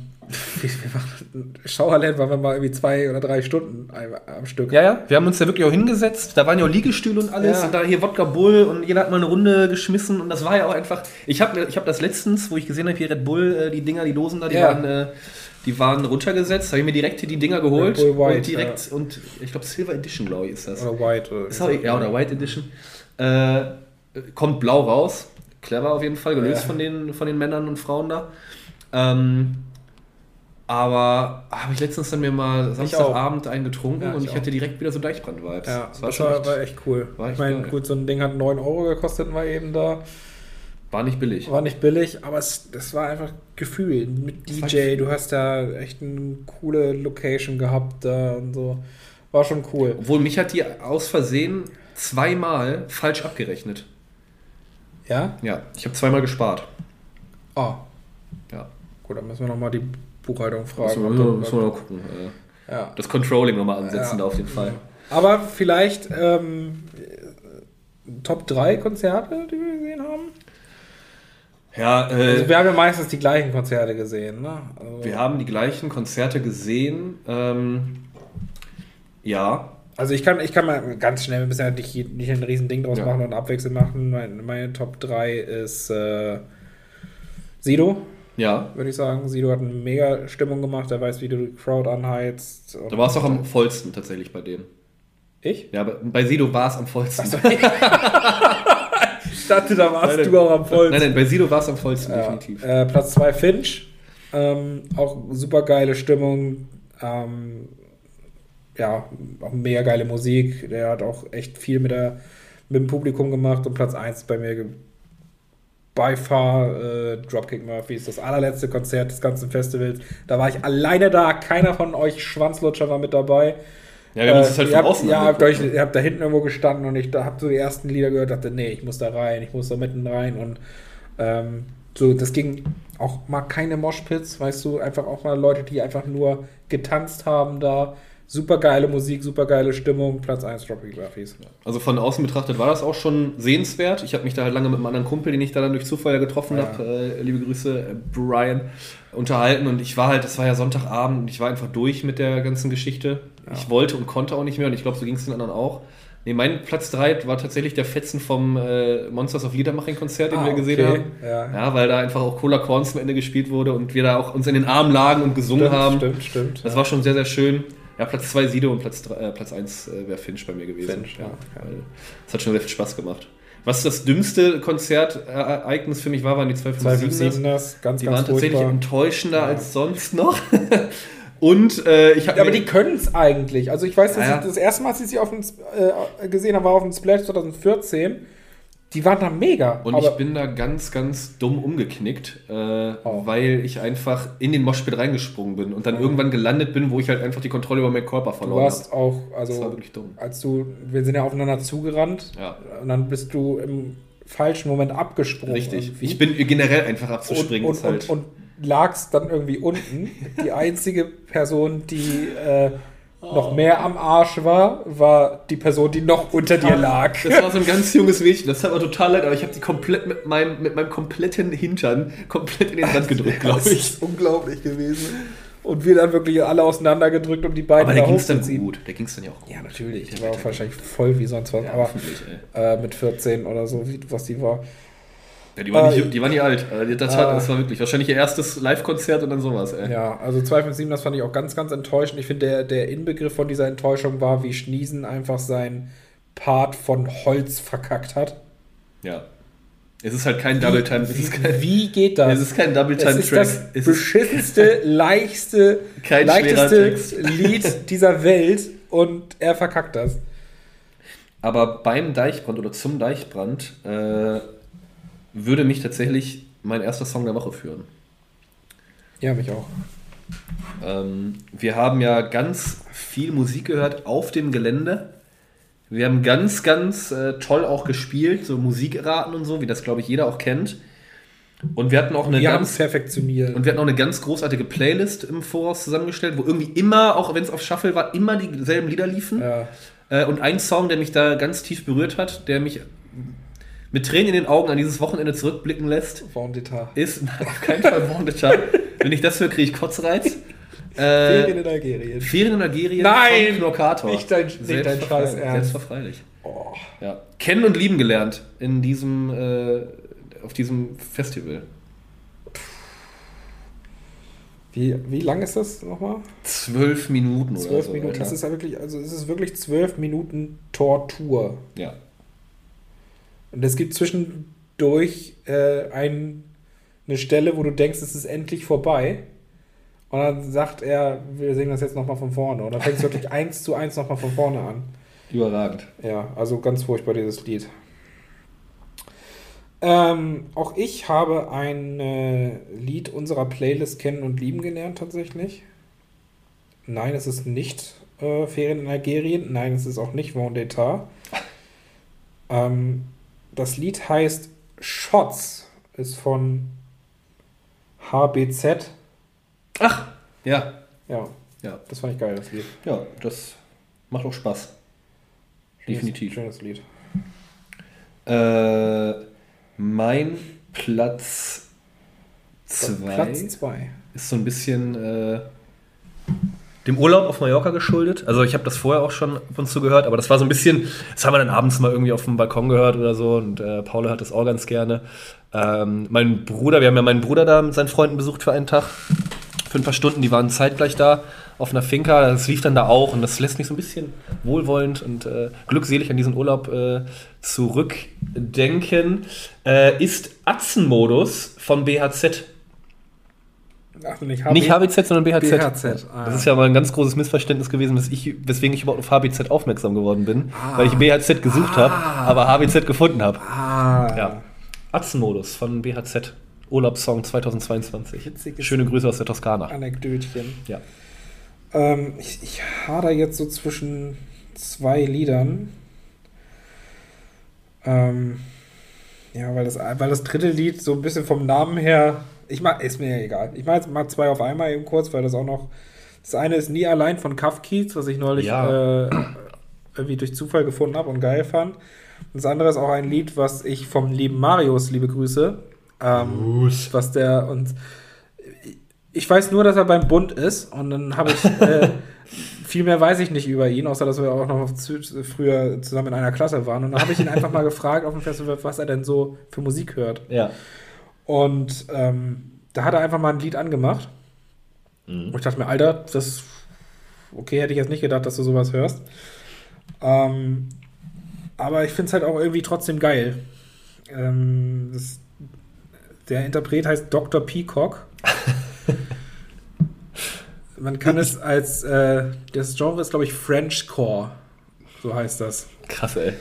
wir waren- Showerland waren wir mal irgendwie zwei oder drei Stunden am Stück. Ja, ja, wir haben uns da wirklich auch hingesetzt. Da waren ja auch Liegestühle und alles. Ja. Und da hier Wodka Bull und jeder hat mal eine Runde geschmissen. Und das war ja auch einfach. Ich habe ich hab das letztens, wo ich gesehen habe, hier Red Bull, äh, die Dinger, die Dosen da, die, Ja. waren, äh, die waren runtergesetzt. Habe ich mir direkt hier die Dinger geholt. Red Bull White, und direkt, und ich glaube, Silver Edition, glaube ich, ist das. Oder White. Oder Ist auch, ja, oder White Edition. Äh, kommt blau raus. Clever auf jeden Fall, gelöst Ja. von, den, von den Männern und Frauen da. Ähm, aber habe ich letztens dann mir mal auch. Samstagabend einen getrunken Ja, und ich ich hatte direkt wieder so Deichbrand-Vibes. Ja, das das war schon war, echt- war echt cool. war echt ich meine, gut, so ein Ding hat 9 Euro gekostet, war eben da. War nicht billig. War nicht billig, aber es, das war einfach Gefühl mit DJ. Du hast da echt eine coole Location gehabt da und so. War schon cool. Obwohl mich hat die aus Versehen zweimal falsch abgerechnet. Ja? Ja, ich habe zweimal gespart. Oh. Ja. Gut, dann müssen wir nochmal die Buchhaltung fragen. Müssen wir, müssen wir mal gucken. ja. Das Controlling nochmal ansetzen Ja. da auf den Fall. Aber vielleicht ähm, Top 3 Konzerte, die wir gesehen haben. Ja, Also äh, wir haben ja meistens die gleichen Konzerte gesehen, ne? Also, wir haben die gleichen Konzerte gesehen. Ähm, ja, also ich kann, ich kann mal ganz schnell, wir müssen ja nicht, nicht ein riesen Ding draus Ja. machen und abwechselnd machen. Meine, meine Top 3 ist äh, Sido, ja. würde ich sagen. Sido hat eine mega Stimmung gemacht, er weiß, wie du die Crowd anheizt. Da war es auch am vollsten tatsächlich bei dem. Ich? Ja, bei Sido war es am vollsten. Achso, ich dachte, da warst Nein, du auch am vollsten. Nein, nein, bei Sido war es am vollsten, Ja. definitiv. Äh, Platz 2 Finch. Ähm, auch super geile Stimmung. Ähm, ja, auch mega geile Musik. Der hat auch echt viel mit, der, mit dem Publikum gemacht. Und Platz 1 bei mir by far äh, Dropkick Murphys. Das allerletzte Konzert des ganzen Festivals. Da war ich alleine da. Keiner von euch Schwanzlutscher war mit dabei. Ja, wir haben uns das halt ihr von außen ja, habt, euch, ihr habt da hinten irgendwo gestanden und ich da hab so die ersten Lieder gehört, dachte, nee, ich muss da rein, ich muss da mitten rein und ähm, so, das ging auch mal keine Moshpits, weißt du, einfach auch mal Leute, die einfach nur getanzt haben da. Super geile Musik, super geile Stimmung, Platz 1 Dropkick Murphys. Also von außen betrachtet war das auch schon sehenswert. Ich habe mich da halt lange mit einem anderen Kumpel, den ich da dann durch Zufall ja getroffen Ja. habe, äh, liebe Grüße, äh, Brian, unterhalten. Und ich war halt, es war ja Sonntagabend und ich war einfach durch mit der ganzen Geschichte. Ja. Ich wollte und konnte auch nicht mehr und ich glaube, so ging es den anderen auch. Nee, mein Platz 3 war tatsächlich der Fetzen vom äh, Monsters of Liedermaching-Konzert, den Ah, wir gesehen okay. haben. Ja. Ja, weil da einfach auch Cola Corn zum Ende gespielt wurde und wir da auch uns in den Armen lagen und gesungen Stimmt, haben. stimmt, stimmt. Das war schon sehr, sehr schön. Ja, Platz 2 Sido und Platz 3, äh, Platz 1 äh, wäre Finch bei mir gewesen. Finch, ja, weil Das hat schon sehr viel Spaß gemacht. Was das dümmste Konzertereignis für mich war, waren die 257 257 das, ganz, Die ganz waren tatsächlich furchtbar. enttäuschender Ja. als sonst noch. und äh, ich habe Ja, aber die können es eigentlich. Also ich weiß, dass Ja, ja. ich das erste Mal, als ich sie auf dem, äh, gesehen habe, war auf dem Splash 2014. Die waren da mega. Und ich bin da ganz, ganz dumm umgeknickt, äh, Oh. weil ich einfach in den Moshpit reingesprungen bin und dann irgendwann gelandet bin, wo ich halt einfach die Kontrolle über meinen Körper du verloren warst habe. auch, Das war also wirklich dumm. als du, wir sind ja aufeinander zugerannt Ja. und dann bist du im falschen Moment abgesprungen. Richtig. irgendwie. Ich bin generell einfach und, abzuspringen. und, ist halt. und, und lagst dann irgendwie unten. Die einzige Person, die äh, noch mehr am Arsch war, war die Person, die noch unter dir lag. Das war so ein ganz junges Mädchen, das hat mir total leid, aber ich habe die komplett mit meinem, mit meinem kompletten Hintern komplett in den Sand gedrückt, glaube Das ich. ist unglaublich gewesen. Und wir dann wirklich alle auseinandergedrückt, um die beiden Aber der da ging es dann gut. Der ging es dann ja auch gut. Ja, natürlich. Die war wahrscheinlich voll wie sonst was. Ja, aber äh, mit 14 oder so, wie, was die war. Ja, die, war Äh, nicht, die war nie alt. Äh, Das war, äh, das war wirklich wahrscheinlich ihr erstes Live-Konzert und dann sowas, ey. Ja, also 257, das fand ich auch ganz, ganz enttäuschend. Ich finde, der, der Inbegriff von dieser Enttäuschung war, wie Schniesen einfach sein Part von Holz verkackt hat. Ja. Es ist halt kein Double Time. Ist kein, Wie geht das? es ist kein Double Es Time ist Track. das Es ist beschissenste, leichteste, Kein schwerer leichteste Text. Lied dieser Welt und er verkackt das. Aber beim Deichbrand oder zum Deichbrand äh, würde mich tatsächlich mein erster Song der Woche führen. Ja, mich auch. Ähm, wir haben ja ganz viel Musik gehört auf dem Gelände. Wir haben ganz, ganz äh, toll auch gespielt, so Musikraten und so, wie das, glaube ich, jeder auch kennt. Und wir hatten auch eine Wir ganz, perfektioniert. und wir hatten auch eine ganz großartige Playlist im Voraus zusammengestellt, wo irgendwie immer, auch wenn es auf Shuffle war, immer dieselben Lieder liefen. ja. Äh, und ein Song, der mich da ganz tief berührt hat, der mich mit Tränen in den Augen an dieses Wochenende zurückblicken lässt, Vendetta. ist nein, auf keinen Fall Vendetta. Wenn ich das höre, kriege ich Kotzreiz. Ferien Äh, in Algerien. Ferien in Algerien Nein! Knockator. Nicht dein- nicht dein Scheiß Ernst. Selbstverfreilich. Oh. Ja. Kennen und lieben gelernt in diesem, äh, auf diesem Festival. Wie, wie lang ist das nochmal? Zwölf Minuten oder Zwölf so. Minuten. Alter. Das ist ja wirklich, also es ist wirklich zwölf Minuten Tortur. ja. Und es gibt zwischendurch äh, ein, eine Stelle, wo du denkst, es ist endlich vorbei. Und dann sagt er, wir singen das jetzt nochmal von vorne. Und dann fängt es wirklich eins zu eins nochmal von vorne an. Überragend. Ja, also ganz furchtbar dieses Lied. Ähm, auch ich habe ein äh, Lied unserer Playlist kennen und lieben gelernt tatsächlich. Nein, es ist nicht äh, Ferien in Algerien. Nein, es ist auch nicht Vendetta. Ähm, das Lied heißt Shots, ist von HBZ. Ach, ja. Ja, Ja, das fand ich geil, das Lied. ja das macht auch Spaß. Definitiv. Schönes Lied. Äh, mein Platz Platz 2 2. ist so ein bisschen äh, dem Urlaub auf Mallorca geschuldet. Also ich habe das vorher auch schon ab und zu gehört, aber das war so ein bisschen, das haben wir dann abends mal irgendwie auf dem Balkon gehört oder so und äh, Paul hat das auch ganz gerne. Ähm, mein Bruder, wir haben ja meinen Bruder da mit seinen Freunden besucht für einen Tag, für ein paar Stunden, die waren zeitgleich da auf einer Finca, das lief dann da auch und das lässt mich so ein bisschen wohlwollend und äh, glückselig an diesen Urlaub äh, zurückdenken. Äh, ist Atzenmodus von BHZ. Ach, nicht Nicht HBZ, sondern BHZ. BHZ, ah, das ist ja mal ein ganz großes Missverständnis gewesen, dass ich, weswegen ich überhaupt auf HBZ aufmerksam geworden bin, Ah. weil ich BHZ gesucht Ah. habe, aber HBZ gefunden habe. Ah, Ja. Atzenmodus von BHZ. Urlaubssong 2022. Witziges Schöne Grüße aus der Toskana. Anekdötchen. Ja. Ähm, ich, ich hader jetzt so zwischen zwei Liedern. Ähm, ja, weil das, weil das dritte Lied so ein bisschen vom Namen her. Ich mag, ist mir ja egal. Ich mache jetzt mal zwei auf einmal eben kurz, weil das auch noch. Das eine ist Nie allein von Kafkiez, was ich neulich Ja. äh, irgendwie durch Zufall gefunden habe und geil fand. Und das andere ist auch ein Lied, was ich vom lieben Marius, liebe Grüße, ähm, was der und ich weiß nur, dass er beim Bund ist und dann habe ich äh, viel mehr weiß ich nicht über ihn, außer dass wir auch noch früher zusammen in einer Klasse waren und dann habe ich ihn einfach mal gefragt auf dem Festival, was er denn so für Musik hört Ja. Und ähm, da hat er einfach mal ein Lied angemacht Mhm. und ich dachte mir, Alter, das okay, hätte ich jetzt nicht gedacht, dass du sowas hörst. Ähm, aber ich finde es halt auch irgendwie trotzdem geil. Ähm, das, der Interpret heißt Dr. Peacock. Man kann es als, äh, das Genre ist, glaube ich, Frenchcore. So heißt das. Krass, ey.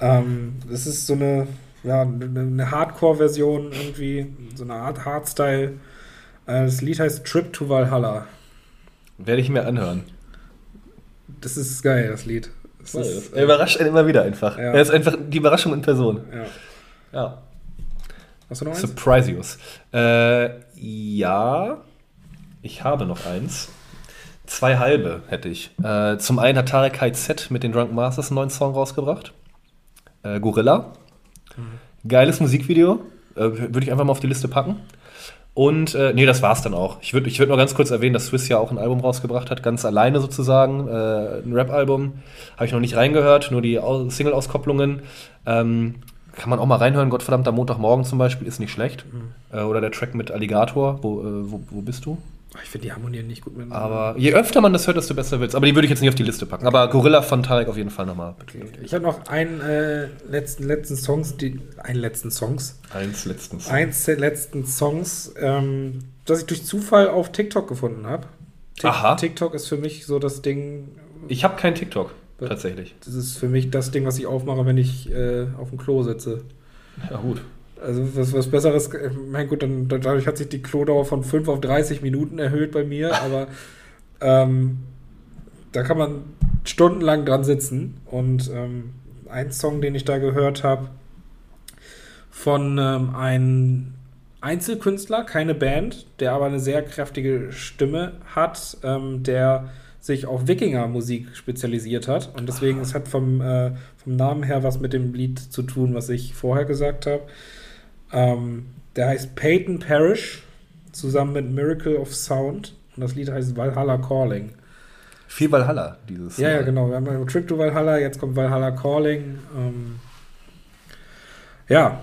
Ähm, das ist so eine, ja, eine, Hardcore-Version irgendwie, so eine Art Hardstyle. Äh, das Lied heißt Trip to Valhalla. Werde ich mir anhören. Das ist geil, das Lied. Das ist, er überrascht einen immer wieder einfach. Ja. Er ist einfach die Überraschung in Person. ja. Ja. Hast du noch eins? Surprisius. Äh, ja, ich habe noch eins. Zwei halbe hätte ich. Äh, zum einen hat Tarek KZ mit den Drunk Masters einen neuen Song rausgebracht. Äh, Gorilla. Geiles Musikvideo. Äh, Würde ich einfach mal auf die Liste packen. Und, äh, nee, das war's dann auch. Ich würde ich würd noch ganz kurz erwähnen, dass Swiss ja auch ein Album rausgebracht hat, ganz alleine sozusagen. Äh, ein Rap-Album. Habe ich noch nicht reingehört, nur die Au- Single-Auskopplungen. Ähm, kann man auch mal reinhören. Gottverdammter Montagmorgen zum Beispiel ist nicht schlecht. Äh, oder der Track mit Alligator. Wo, äh, wo, wo bist du? Ich finde die harmonieren nicht gut miteinander. Aber je öfter man das hört, desto besser wird's. Aber die würde ich jetzt nicht auf die Liste packen. Aber Gorilla von Tarek auf jeden Fall nochmal. Okay. Ich habe noch einen äh, letzten, letzten Songs, die, einen letzten Songs, Eins letztens. eins der letzten Songs, ähm, das ich durch Zufall auf TikTok gefunden habe. Aha. TikTok ist für mich so das Ding, Ich habe keinen TikTok, tatsächlich. das ist für mich das Ding, was ich aufmache, wenn ich äh, auf dem Klo sitze. Ja, gut. Also was, was Besseres, äh, mein gut, dann, dadurch hat sich die Klodauer von 5 auf 30 Minuten erhöht bei mir, aber ähm, da kann man stundenlang dran sitzen. Und ähm, ein Song, den ich da gehört habe, von ähm, einem Einzelkünstler, keine Band, der aber eine sehr kräftige Stimme hat, ähm, der sich auf Wikinger-Musik spezialisiert hat. Und deswegen, es hat vom, äh, vom Namen her was mit dem Lied zu tun, was ich vorher gesagt habe. Ähm, der heißt Peyton Parrish, zusammen mit Miracle of Sound. Und das Lied heißt Valhalla Calling. Viel Valhalla, dieses. Ja, ja, genau. Wir haben ja Trip to Valhalla, jetzt kommt Valhalla Calling. Ähm, ja,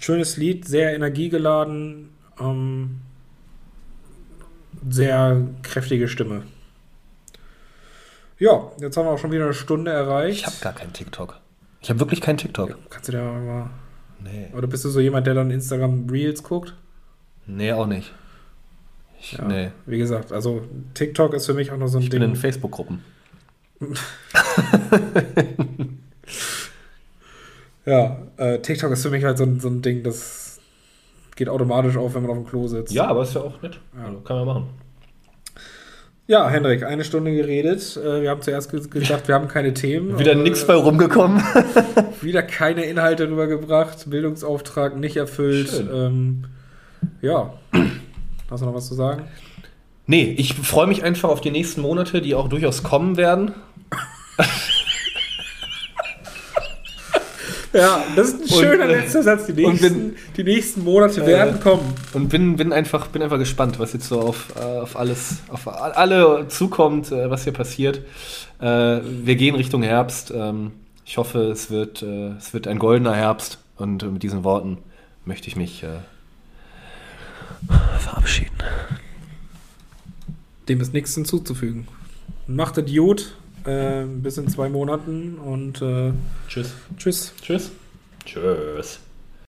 schönes Lied, sehr energiegeladen, ähm, sehr kräftige Stimme. Ja, jetzt haben wir auch schon wieder eine Stunde erreicht. Ich habe gar keinen TikTok. Ich habe wirklich keinen TikTok. Kannst du da mal. Nee. Oder bist du so jemand, der dann Instagram Reels guckt? Nee, auch nicht. Ich, Ja. Nee. Wie gesagt, also TikTok ist für mich auch noch so ein Ich bin Ding. in Facebook-Gruppen. Ja, äh, TikTok ist für mich halt so, ein- so ein Ding, das geht automatisch auf, wenn man auf dem Klo sitzt. Ja, aber ist ja auch nett. Ja. Also, kann man machen. Ja, Hendrik, eine Stunde geredet. Äh, wir haben zuerst ge- gesagt, wir haben keine Themen. Wieder nichts bei rumgekommen. Wieder keine Inhalte rübergebracht, Bildungsauftrag nicht erfüllt. Ähm, ja. Hast du noch was zu sagen? Nee, ich freue mich einfach auf die nächsten Monate, die auch durchaus kommen werden. Ja, das ist ein schöner äh, letzter Satz. Die und nächsten, die nächsten Monate werden Äh, kommen. Und bin, bin, einfach, bin einfach gespannt, was jetzt so auf, äh, auf alles, auf alle zukommt, äh, was hier passiert. Wir gehen Richtung Herbst. Ähm, ich hoffe, es wird, es wird ein goldener Herbst. Und mit diesen Worten möchte ich mich verabschieden. Dem ist nichts hinzuzufügen. Macht Idiot äh, bis in zwei Monaten und äh, Tschüss. tschüss. Tschüss. Tschüss.